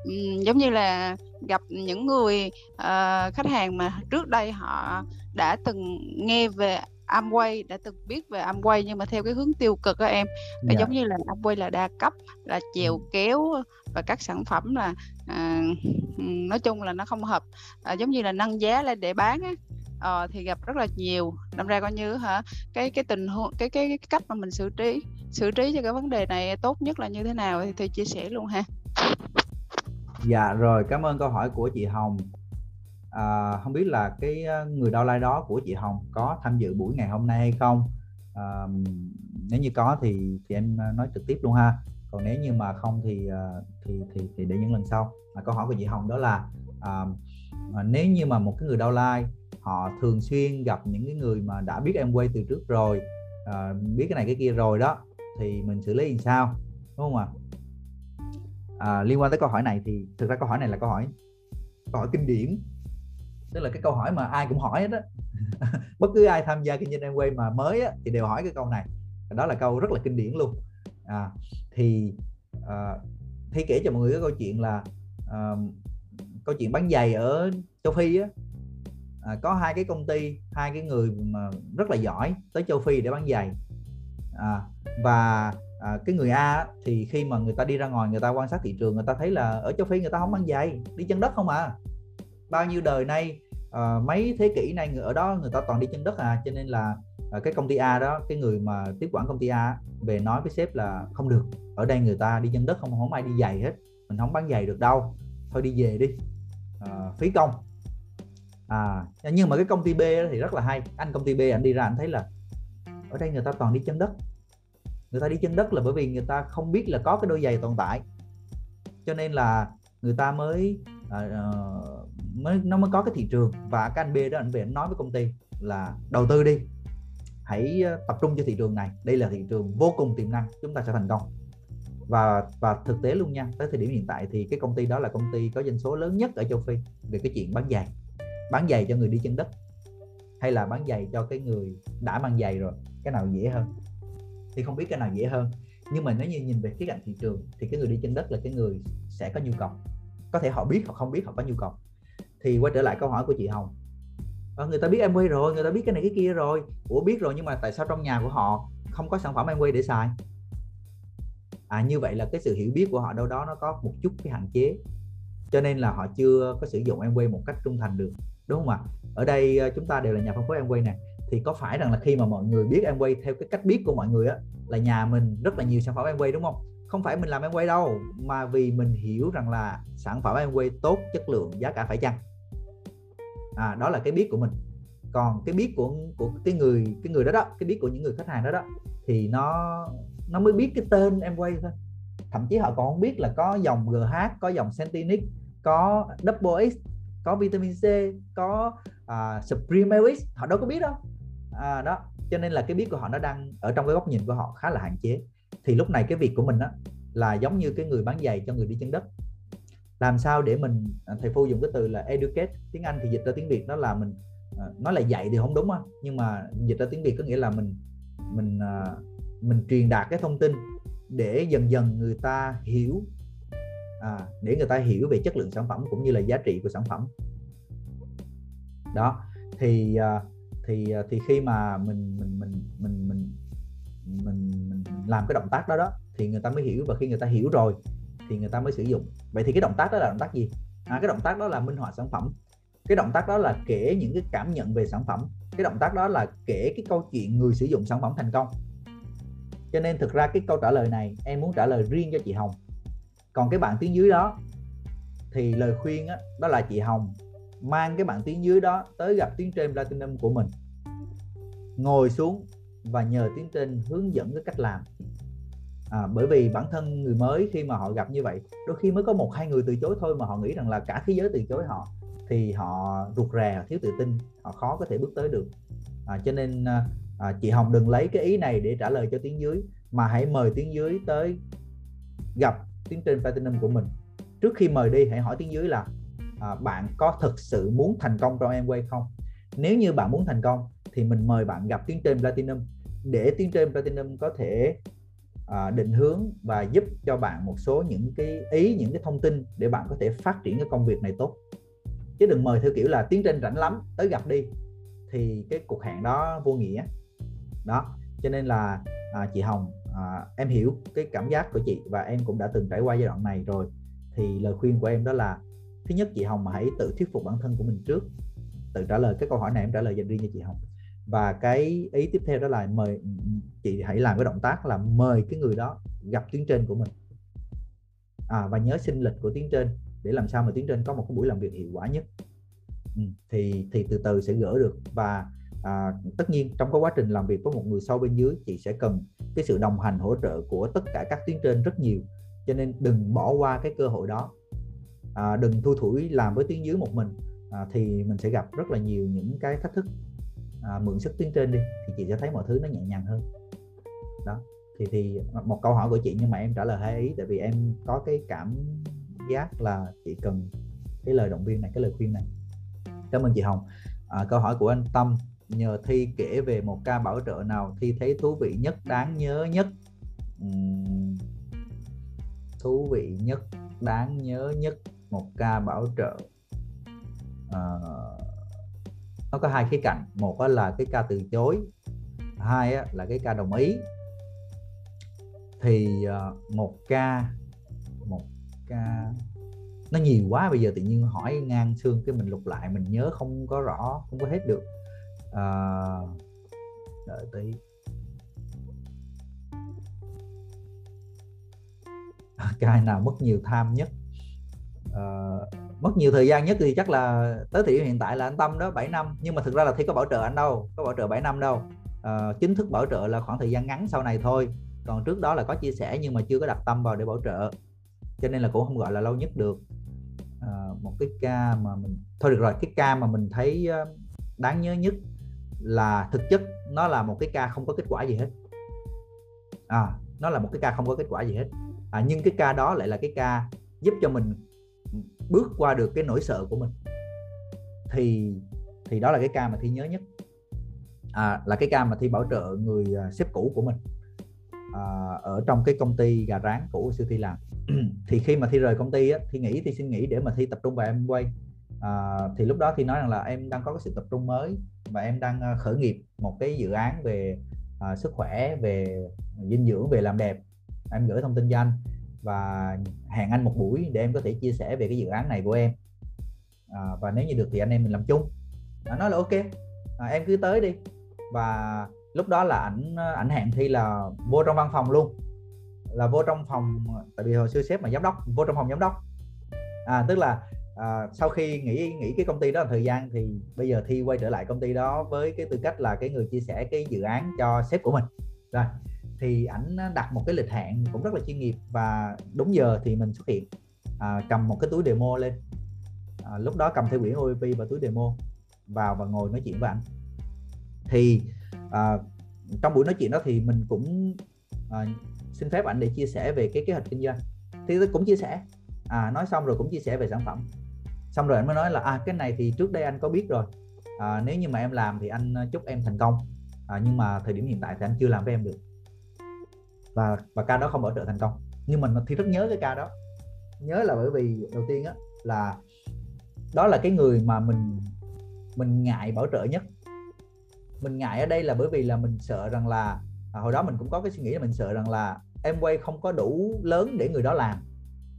um, giống như là gặp những người uh, khách hàng mà trước đây họ đã từng nghe về Amway đã từng biết về Amway nhưng mà theo cái hướng tiêu cực các em là yeah. Dạ. giống như là Amway là đa cấp là chèo kéo và các sản phẩm là à, nói chung là nó không hợp à, giống như là nâng giá lên để bán á uh, thì gặp rất là nhiều. Đâm ra coi như hả cái cái tình huống cái, cái cái cách mà mình xử trí xử trí cho cái vấn đề này tốt nhất là như thế nào thì, thì chia sẻ luôn ha. Dạ rồi cảm ơn câu hỏi của chị Hồng. À, không biết là cái ờ, người đau lai đó của chị Hồng có tham dự buổi ngày hôm nay hay không? À, nếu như có thì thì em nói trực tiếp luôn ha. Còn nếu như mà không thì thì thì, thì để những lần sau. À, câu hỏi của chị Hồng đó là à, nếu như mà một cái người đau lai họ thường xuyên gặp những cái người mà đã biết em quay từ trước rồi à, biết cái này cái kia rồi đó thì mình xử lý làm sao đúng không ạ? À, liên quan tới câu hỏi này thì thực ra câu hỏi này là câu hỏi câu hỏi kinh điển tức là cái câu hỏi mà ai cũng hỏi hết bất cứ ai tham gia kinh doanh em quay mà mới á, thì đều hỏi cái câu này. Đó là câu rất là kinh điển luôn. À, thì à, thì kể cho mọi người cái câu chuyện là à, câu chuyện bán giày ở châu phi á à, có hai cái công ty hai cái người mà rất là giỏi tới châu phi để bán giày. À, và à, cái người A thì khi mà người ta đi ra ngoài người ta quan sát thị trường người ta thấy là ở châu Phi người ta không bán giày đi chân đất không à. Bao nhiêu đời nay à, mấy thế kỷ nay người ở đó người ta toàn đi chân đất à cho nên là à, cái công ty A đó cái người mà tiếp quản công ty A về nói với sếp là không được ở đây người ta đi chân đất không không ai đi giày hết mình không bán giày được đâu thôi đi về đi. À, phí công à. Dạ, nhưng mà cái công ty B thì rất là hay. Anh công ty B anh đi ra anh thấy là ở đây người ta toàn đi chân đất. Người ta đi chân đất là bởi vì người ta không biết là có cái đôi giày tồn tại. Cho nên là người ta mới uh, mới nó mới có cái thị trường. Và cái anh B đó anh về anh nói với công ty là đầu tư đi. Hãy ờ, tập trung cho thị trường này. Đây là thị trường vô cùng tiềm năng. Chúng ta sẽ thành công. Và và thực tế luôn nha tới thời điểm hiện tại thì cái công ty đó là công ty có doanh số lớn nhất ở châu Phi về cái chuyện bán giày bán giày cho người đi chân đất? Hay là bán giày cho cái người đã mang giày rồi cái nào dễ hơn? Thì không biết cái nào dễ hơn. Nhưng mà nếu như nhìn về khía cạnh thị trường thì cái người đi chân đất là cái người sẽ có nhu cầu. Có thể họ biết hoặc không biết họ có nhu cầu. Thì quay trở lại câu hỏi của chị Hồng. À, người ta biết em quay rồi người ta biết cái này cái kia rồi. Ủa biết rồi nhưng mà tại sao trong nhà của họ không có sản phẩm em quay để xài? À như vậy là cái sự hiểu biết của họ đâu đó nó có một chút cái hạn chế. Cho nên là họ chưa có sử dụng em quay một cách trung thành được đúng không ạ? Ở đây ờ, chúng ta đều là nhà phân phối Amway này thì có phải rằng là khi mà mọi người biết Amway theo cái cách biết của mọi người á là nhà mình rất là nhiều sản phẩm Amway đúng không? Không phải mình làm Amway đâu mà vì mình hiểu rằng là sản phẩm Amway tốt chất lượng giá cả phải chăng? À, đó là cái biết của mình. Còn cái biết của của cái người cái người đó đó cái biết của những người khách hàng đó đó thì nó nó mới biết cái tên em quay thôi. Thậm chí họ còn không biết là có dòng GH có dòng Centinic có Double X có vitamin C có à, uh, Supreme LX họ đâu có biết đâu. À, đó cho nên là cái biết của họ nó đang ở trong cái góc nhìn của họ khá là hạn chế. Thì lúc này cái việc của mình đó là giống như cái người bán giày cho người đi chân đất. Làm sao để mình à, thầy phu dùng cái từ là educate tiếng anh thì dịch ra tiếng việt đó là mình à, nói là dạy thì không đúng á nhưng mà dịch ra tiếng việt có nghĩa là mình mình mình truyền đạt cái thông tin để dần dần người ta hiểu à, để người ta hiểu về chất lượng sản phẩm cũng như là giá trị của sản phẩm. Đó thì à, thì à, thì khi mà mình mình mình mình mình mình, mình làm cái động tác đó đó thì người ta mới hiểu và khi người ta hiểu rồi thì người ta mới sử dụng. Vậy thì cái động tác đó là động tác gì? À, cái động tác đó là minh họa sản phẩm. Cái động tác đó là kể những cái cảm nhận về sản phẩm. Cái động tác đó là kể cái câu chuyện người sử dụng sản phẩm thành công. Cho nên thực ra cái câu trả lời này em muốn trả lời riêng cho chị Hồng còn cái bạn tiếng dưới đó thì lời khuyên đó, đó là chị Hồng mang cái bạn tiếng dưới đó tới gặp tiếng trên platinum của mình. Ngồi xuống và nhờ tiếng trên hướng dẫn cái cách làm. À, bởi vì bản thân người mới khi mà họ gặp như vậy đôi khi mới có một hai người từ chối thôi mà họ nghĩ rằng là cả thế giới từ chối họ thì họ rụt rè thiếu tự tin họ khó có thể bước tới được. À, cho nên à, à chị Hồng đừng lấy cái ý này để trả lời cho tiếng dưới mà hãy mời tiếng dưới tới gặp tiếng trên platinum của mình. Trước khi mời đi hãy hỏi tiếng dưới là à, bạn có thực sự muốn thành công trong em quay không? Nếu như bạn muốn thành công thì mình mời bạn gặp tiếng trên platinum. Để tiếng trên platinum có thể à, định hướng và giúp cho bạn một số những cái ý những cái thông tin để bạn có thể phát triển cái công việc này tốt. Chứ đừng mời theo kiểu là tiến trên rảnh lắm tới gặp đi. Thì cái cuộc hẹn đó vô nghĩa. Đó cho nên là à, chị Hồng à, em hiểu cái cảm giác của chị và em cũng đã từng trải qua giai đoạn này rồi. Thì lời khuyên của em đó là thứ nhất chị Hồng hãy tự thuyết phục bản thân của mình trước. Tự trả lời cái câu hỏi này em trả lời dành riêng cho chị Hồng. Và cái ý tiếp theo đó là mời chị hãy làm cái động tác là mời cái người đó gặp tuyến trên của mình. À, và nhớ sinh lịch của tuyến trên để làm sao mà tuyến trên có một cái buổi làm việc hiệu quả nhất. Ừ, thì thì từ từ sẽ gỡ được. Và à, tất nhiên trong cái quá trình làm việc với một người sâu bên dưới chị sẽ cần cái sự đồng hành hỗ trợ của tất cả các tuyến trên rất nhiều. Cho nên đừng bỏ qua cái cơ hội đó. À, đừng thui thủi làm với tuyến dưới một mình. À, thì mình sẽ gặp rất là nhiều những cái thách thức. À, mượn sức tuyến trên đi thì chị sẽ thấy mọi thứ nó nhẹ nhàng hơn. Đó thì thì một câu hỏi của chị nhưng mà em trả lời hai ý tại vì em có cái cảm giác là chị cần cái lời động viên này cái lời khuyên này. Cảm ơn chị Hồng. À, câu hỏi của anh Tâm nhờ thi kể về một ca bảo trợ nào thi thấy thú vị nhất đáng nhớ nhất? Uhm, thú vị nhất đáng nhớ nhất một ca bảo trợ. À, nó có hai khía cạnh. Một là cái ca từ chối hai là cái ca đồng ý. Thì ờ, một ca một ca nó nhiều quá bây giờ tự nhiên hỏi ngang xương cái mình lục lại mình nhớ không có rõ không có hết được à, đợi tí. Cái nào mất nhiều tham nhất? À, mất nhiều thời gian nhất thì chắc là tới thời điểm hiện tại là anh Tâm đó 7 năm. Nhưng mà thực ra là thi có bảo trợ anh đâu có bảo trợ 7 năm đâu. À, chính thức bảo trợ là khoảng thời gian ngắn sau này thôi. Còn trước đó là có chia sẻ nhưng mà chưa có đặt tâm vào để bảo trợ. Cho nên là cũng không gọi là lâu nhất được. À, một cái ca mà mình thôi được rồi cái ca mà mình thấy đáng nhớ nhất là thực chất nó là một cái ca không có kết quả gì hết. À nó là một cái ca không có kết quả gì hết. À, nhưng cái ca đó lại là cái ca giúp cho mình bước qua được cái nỗi sợ của mình. Thì thì đó là cái ca mà thi nhớ nhất. À, là cái ca mà thi bảo trợ người à, sếp cũ của mình à, ở trong cái công ty gà rán của siêu thi làm. Thì khi mà thi rời công ty á, thi nghỉ thì xin nghỉ để mà thi tập trung vào em quay à, thì lúc đó thì nói rằng là em đang có cái sự tập trung mới và em đang ờ, khởi nghiệp một cái dự án về à, sức khỏe về dinh dưỡng về làm đẹp. Em gửi thông tin cho anh và hẹn anh một buổi để em có thể chia sẻ về cái dự án này của em. À, và nếu như được thì anh em mình làm chung. À, nói là ok à, em cứ tới đi. Và lúc đó là ảnh ảnh hẹn thi là vô trong văn phòng luôn. Là vô trong phòng tại vì hồi xưa sếp mà giám đốc vô trong phòng giám đốc. À tức là à, sau khi nghỉ nghỉ cái công ty đó thời gian thì bây giờ thi quay trở lại công ty đó với cái tư cách là cái người chia sẻ cái dự án cho sếp của mình. Rồi thì ảnh đặt một cái lịch hẹn cũng rất là chuyên nghiệp và đúng giờ thì mình xuất hiện à, cầm một cái túi demo lên. À, lúc đó cầm theo quyển OEP và túi demo vào và ngồi nói chuyện với ảnh. Thì à, trong buổi nói chuyện đó thì mình cũng à, xin phép ảnh để chia sẻ về cái kế hoạch kinh doanh. Thì tôi cũng chia sẻ à, nói xong rồi cũng chia sẻ về sản phẩm xong rồi anh mới nói là à cái này thì trước đây anh có biết rồi. À, nếu như mà em làm thì anh ờ, chúc em thành công. À, nhưng mà thời điểm hiện tại thì anh chưa làm với em được. Và và ca đó không bảo trợ thành công. Nhưng mình thì rất nhớ cái ca đó. Nhớ là bởi vì đầu tiên á là đó là cái người mà mình mình ngại bảo trợ nhất. Mình ngại ở đây là bởi vì là mình sợ rằng là à, hồi đó mình cũng có cái suy nghĩ là mình sợ rằng là em quay không có đủ lớn để người đó làm.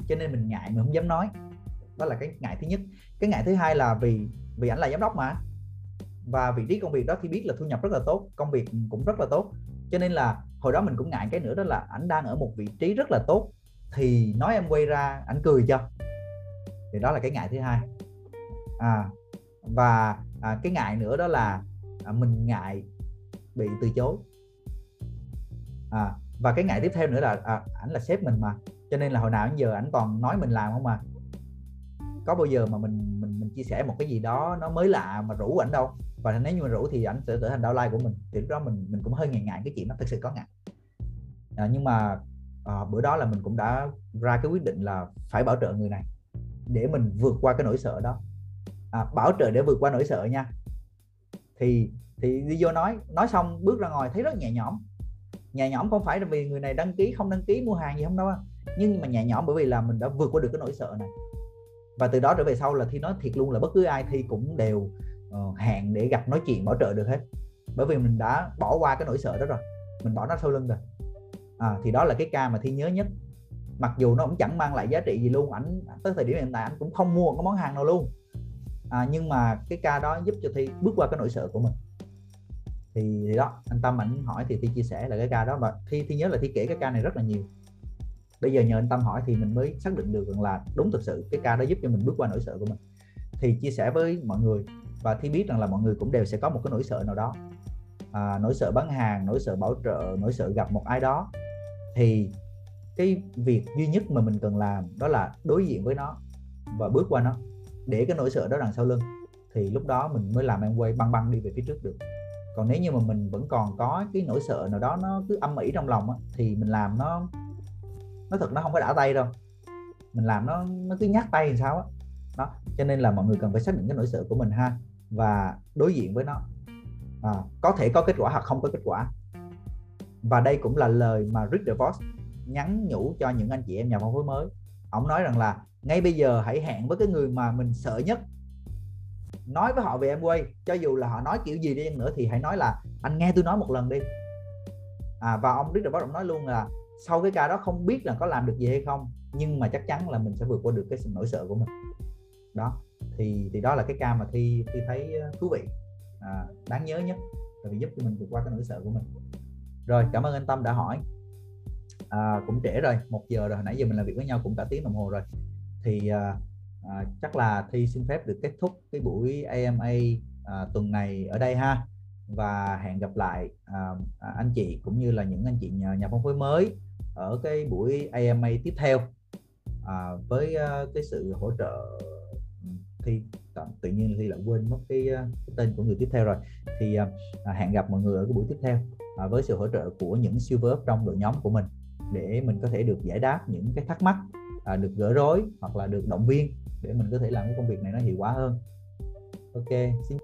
Cho nên mình ngại mình không dám nói đó là cái ngại thứ nhất. Cái ngại thứ hai là vì vì ảnh là giám đốc mà. Và vị trí công việc đó thì biết là thu nhập rất là tốt công việc cũng rất là tốt. Cho nên là hồi đó mình cũng ngại cái nữa đó là ảnh đang ở một vị trí rất là tốt. Thì nói em quay ra ảnh cười cho thì đó là cái ngại thứ hai. À và à, cái ngại nữa đó là à, mình ngại bị từ chối. À, và cái ngại tiếp theo nữa là à, ảnh là sếp mình mà. Cho nên là hồi nào đến giờ ảnh còn nói mình làm không mà có bao giờ mà mình mình mình chia sẻ một cái gì đó nó mới lạ mà rủ ảnh đâu? Và nếu như mình rủ thì ảnh sẽ trở thành downline của mình. Thì lúc đó mình mình cũng hơi ngại ngại cái chuyện nó thực sự có ngại. À, nhưng mà à, bữa đó là mình cũng đã ra cái quyết định là phải bảo trợ người này để mình vượt qua cái nỗi sợ đó. À, bảo trợ để vượt qua nỗi sợ nha. Thì thì đi vô nói nói xong bước ra ngoài thấy rất nhẹ nhõm. Nhẹ nhõm không phải là vì người này đăng ký không đăng ký mua hàng gì không đâu nhưng mà nhẹ nhõm bởi vì là mình đã vượt qua được cái nỗi sợ này và từ đó trở về sau là thi nói thiệt luôn là bất cứ ai thi cũng đều uh, hẹn để gặp nói chuyện bảo trợ được hết. Bởi vì mình đã bỏ qua cái nỗi sợ đó rồi. Mình bỏ nó sau lưng rồi. À, thì đó là cái ca mà thi nhớ nhất. Mặc dù nó cũng chẳng mang lại giá trị gì luôn ảnh tới thời điểm hiện tại anh cũng không mua cái món hàng nào luôn. À, nhưng mà cái ca đó giúp cho thi bước qua cái nỗi sợ của mình. Thì, thì đó anh tâm ảnh hỏi thì thi chia sẻ là cái ca đó. Và thi thi nhớ là thi kể cái ca này rất là nhiều bây giờ nhờ anh tâm hỏi thì mình mới xác định được rằng là đúng thực sự cái ca đó giúp cho mình bước qua nỗi sợ của mình. Thì chia sẻ với mọi người và thi biết rằng là mọi người cũng đều sẽ có một cái nỗi sợ nào đó. À, nỗi sợ bán hàng nỗi sợ bảo trợ nỗi sợ gặp một ai đó. Thì cái việc duy nhất mà mình cần làm đó là đối diện với nó và bước qua nó để cái nỗi sợ đó đằng sau lưng. Thì lúc đó mình mới làm em quay băng băng đi về phía trước được. Còn nếu như mà mình vẫn còn có cái nỗi sợ nào đó nó cứ âm ỉ trong lòng á, thì mình làm nó nó thật nó không có đã tay đâu. Mình làm nó nó cứ nhát tay làm sao á. Đó cho nên là mọi người cần phải xác định cái nỗi sợ của mình ha và đối diện với nó. À, có thể có kết quả hoặc không có kết quả. Và đây cũng là lời mà Rick DeVos nhắn nhủ cho những anh chị em nhà phân phối mới. Ông nói rằng là ngay bây giờ hãy hẹn với cái người mà mình sợ nhất. Nói với họ về em quay cho dù là họ nói kiểu gì đi nữa thì hãy nói là anh nghe tôi nói một lần đi à, và ông Rick DeVos ông nói luôn là sau cái ca đó không biết là có làm được gì hay không nhưng mà chắc chắn là mình sẽ vượt qua được cái sự nỗi sợ của mình. Đó thì thì đó là cái ca mà thi thi thấy ờ, thú vị à, đáng nhớ nhất tại vì giúp cho mình vượt qua cái nỗi sợ của mình. Rồi cảm ơn anh Tâm đã hỏi. À, cũng trễ rồi một giờ rồi nãy giờ mình làm việc với nhau cũng cả tiếng đồng hồ rồi. Thì à, à, chắc là thi xin phép được kết thúc cái buổi AMA à, tuần này ở đây ha và hẹn gặp lại à, à, anh chị cũng như là những anh chị nhà, nhà phân phối mới ở cái buổi AMA tiếp theo à, với uh, cái sự hỗ trợ ừ, thi tự nhiên thì lại quên mất cái, cái tên của người tiếp theo rồi. Thì uh, hẹn gặp mọi người ở cái buổi tiếp theo uh, với sự hỗ trợ của những silver trong đội nhóm của mình để mình có thể được giải đáp những cái thắc mắc uh, được gỡ rối hoặc là được động viên để mình có thể làm cái công việc này nó hiệu quả hơn. Ok xin